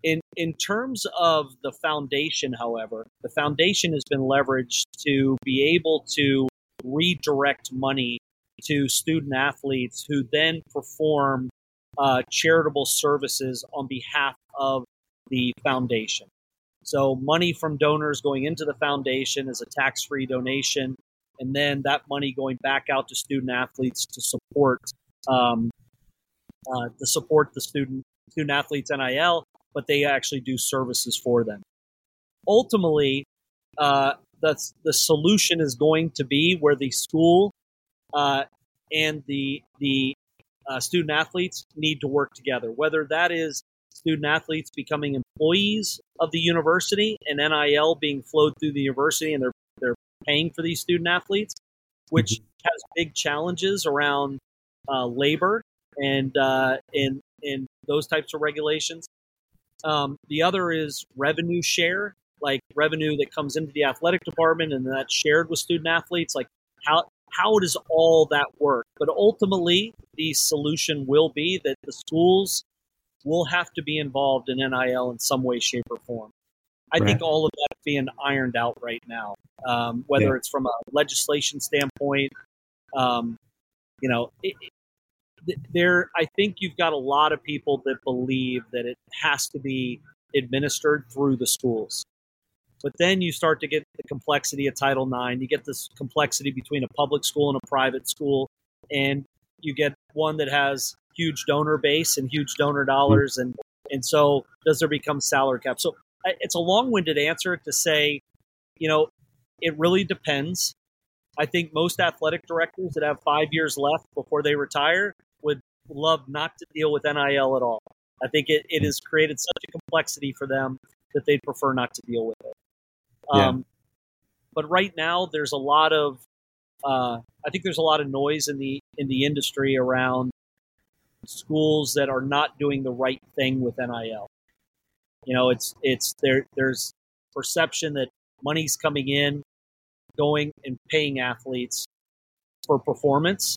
in in terms of the foundation, however, the foundation has been leveraged to be able to redirect money to student athletes who then perform uh, charitable services on behalf of the foundation. So, money from donors going into the foundation is a tax free donation, and then that money going back out to student athletes to support um, uh, to support the student student athletes NIL but they actually do services for them. Ultimately, uh, the, the solution is going to be where the school uh, and the the uh, student athletes need to work together. Whether that is student athletes becoming employees of the university and NIL being flowed through the university and they're they're paying for these student athletes, which mm-hmm. has big challenges around uh, labor and uh, and and those types of regulations. Um, the other is revenue share, like revenue that comes into the athletic department and that's shared with student athletes. Like how how does all that work? But ultimately, the solution will be that the schools will have to be involved in NIL in some way, shape, or form. I right. think all of that being ironed out right now, um, whether yeah. it's from a legislation standpoint. Um, you know, it, there i think you've got a lot of people that believe that it has to be administered through the schools. But then you start to get the complexity of title ix you get this complexity between a public school and a private school. And you get one that has huge donor base and huge donor dollars. And and so does there become salary cap? So it's a long-winded answer to say you know it really depends. I think most athletic directors that have five years left before they retire love not to deal with NIL at all. I think it, it has created such a complexity for them that they'd prefer not to deal with it. Yeah. Um, but right now, there's a lot of, uh, I think there's a lot of noise in the in the industry around schools that are not doing the right thing with NIL. You know, it's it's there. There's perception that money's coming in, going and paying athletes for performance,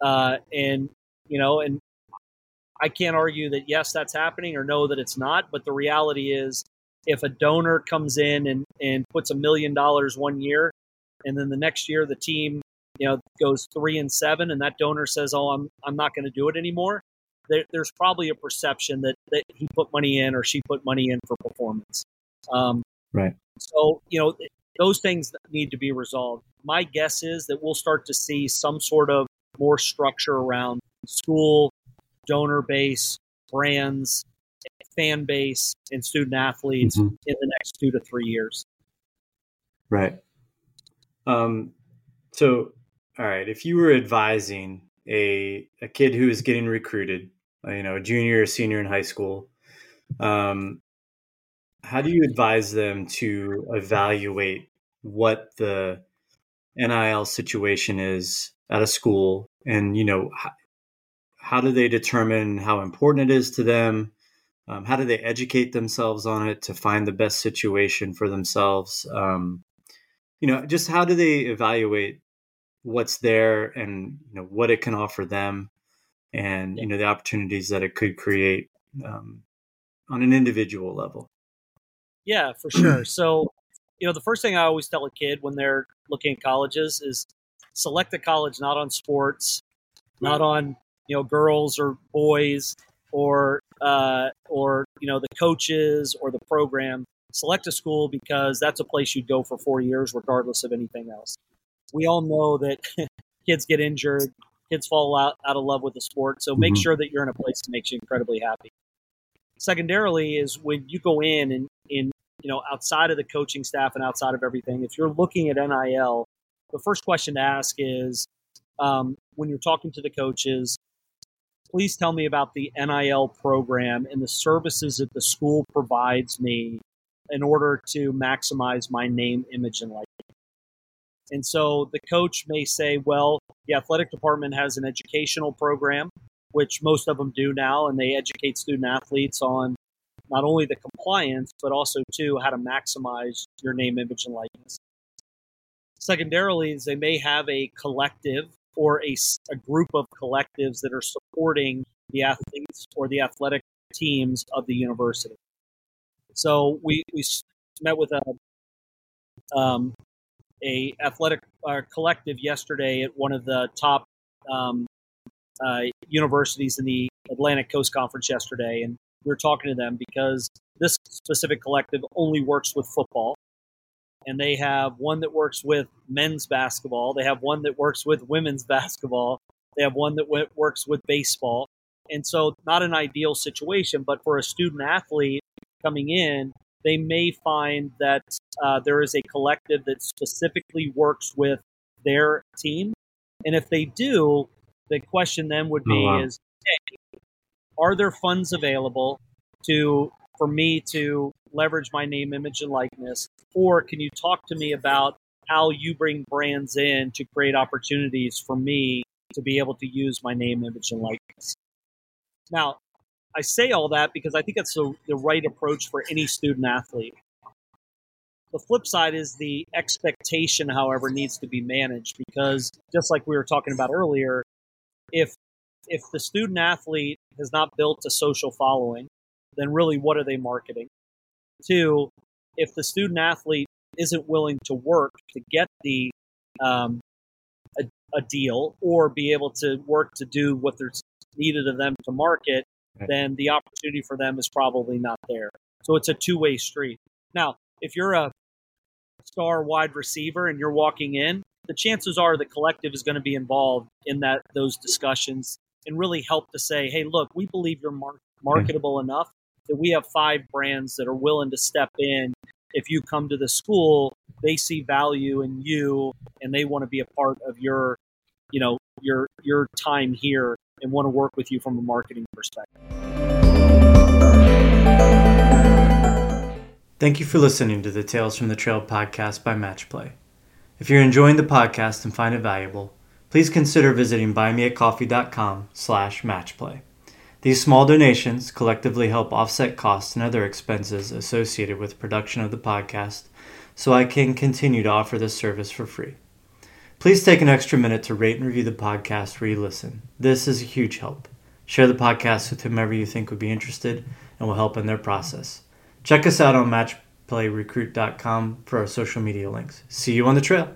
uh, and you know, and I can't argue that yes, that's happening or no, that it's not. But the reality is, if a donor comes in and, and puts a million dollars one year, and then the next year the team, you know, goes three and seven, and that donor says, "Oh, I'm I'm not going to do it anymore," there, there's probably a perception that that he put money in or she put money in for performance. Um, right. So you know, those things need to be resolved. My guess is that we'll start to see some sort of more structure around school, donor base, brands, fan base, and student athletes mm-hmm. in the next two to three years. Right. Um, so, all right, if you were advising a a kid who is getting recruited, uh, you know, a junior or senior in high school, um, how do you advise them to evaluate what the NIL situation is at a school and you know how, how do they determine how important it is to them? Um, how do they educate themselves on it to find the best situation for themselves? Um, you know just how do they evaluate what's there and you know what it can offer them and you know the opportunities that it could create um, on an individual level? Yeah for sure. So you know the first thing i always tell a kid when they're looking at colleges is select a college not on sports, not on you know girls or boys or uh, or you know the coaches or the program. Select a school because that's a place you'd go for four years regardless of anything else. We all know that kids get injured kids fall out, out of love with the sport so make mm-hmm. sure that you're in a place that makes you incredibly happy. Secondarily is when you go in and in you know outside of the coaching staff and outside of everything if you're looking at nil the first question to ask is um, when you're talking to the coaches please tell me about the nil program and the services that the school provides me in order to maximize my name image and likeness and so the coach may say well the athletic department has an educational program which most of them do now, and they educate student athletes on not only the compliance, but also too how to maximize your name, image, and likeness. Secondarily, is they may have a collective or a, a group of collectives that are supporting the athletes or the athletic teams of the university. So we, we met with a um, a athletic uh, collective yesterday at one of the top um, uh, universities in the Atlantic Coast Conference yesterday, and we were talking to them because this specific collective only works with football. And they have one that works with men's basketball. They have one that works with women's basketball. They have one that w- works with baseball. And so, not an ideal situation, but for a student athlete coming in, they may find that uh, there is a collective that specifically works with their team. And if they do, the question then would be: oh, wow. Is hey, are there funds available to for me to leverage my name, image, and likeness, or can you talk to me about how you bring brands in to create opportunities for me to be able to use my name, image, and likeness? Now, I say all that because I think it's the, the right approach for any student athlete. The flip side is the expectation, however, needs to be managed because just like we were talking about earlier, if if the student athlete has not built a social following, then really what are they marketing? Two, if the student athlete isn't willing to work to get the um, a, a, deal or be able to work to do what there's needed of them to market, then the opportunity for them is probably not there. So it's a two way street. Now, if you're a star wide receiver and you're walking in, the chances are the collective is going to be involved in that those discussions and really help to say, hey, look, we believe you're mar- marketable mm-hmm. enough that we have five brands that are willing to step in. If you come to the school, they see value in you and they want to be a part of your, you know, your your time here and want to work with you from a marketing perspective. Thank you for listening to the Tales from the Trail podcast by Matchplay. If you're enjoying the podcast and find it valuable, please consider visiting buymeacoffee.com slash matchplay. These small donations collectively help offset costs and other expenses associated with production of the podcast so I can continue to offer this service for free. Please take an extra minute to rate and review the podcast where you listen. This is a huge help. Share the podcast with whomever you think would be interested and will help in their process. Check us out on matchplayrecruit.com for our social media links. See you on the trail.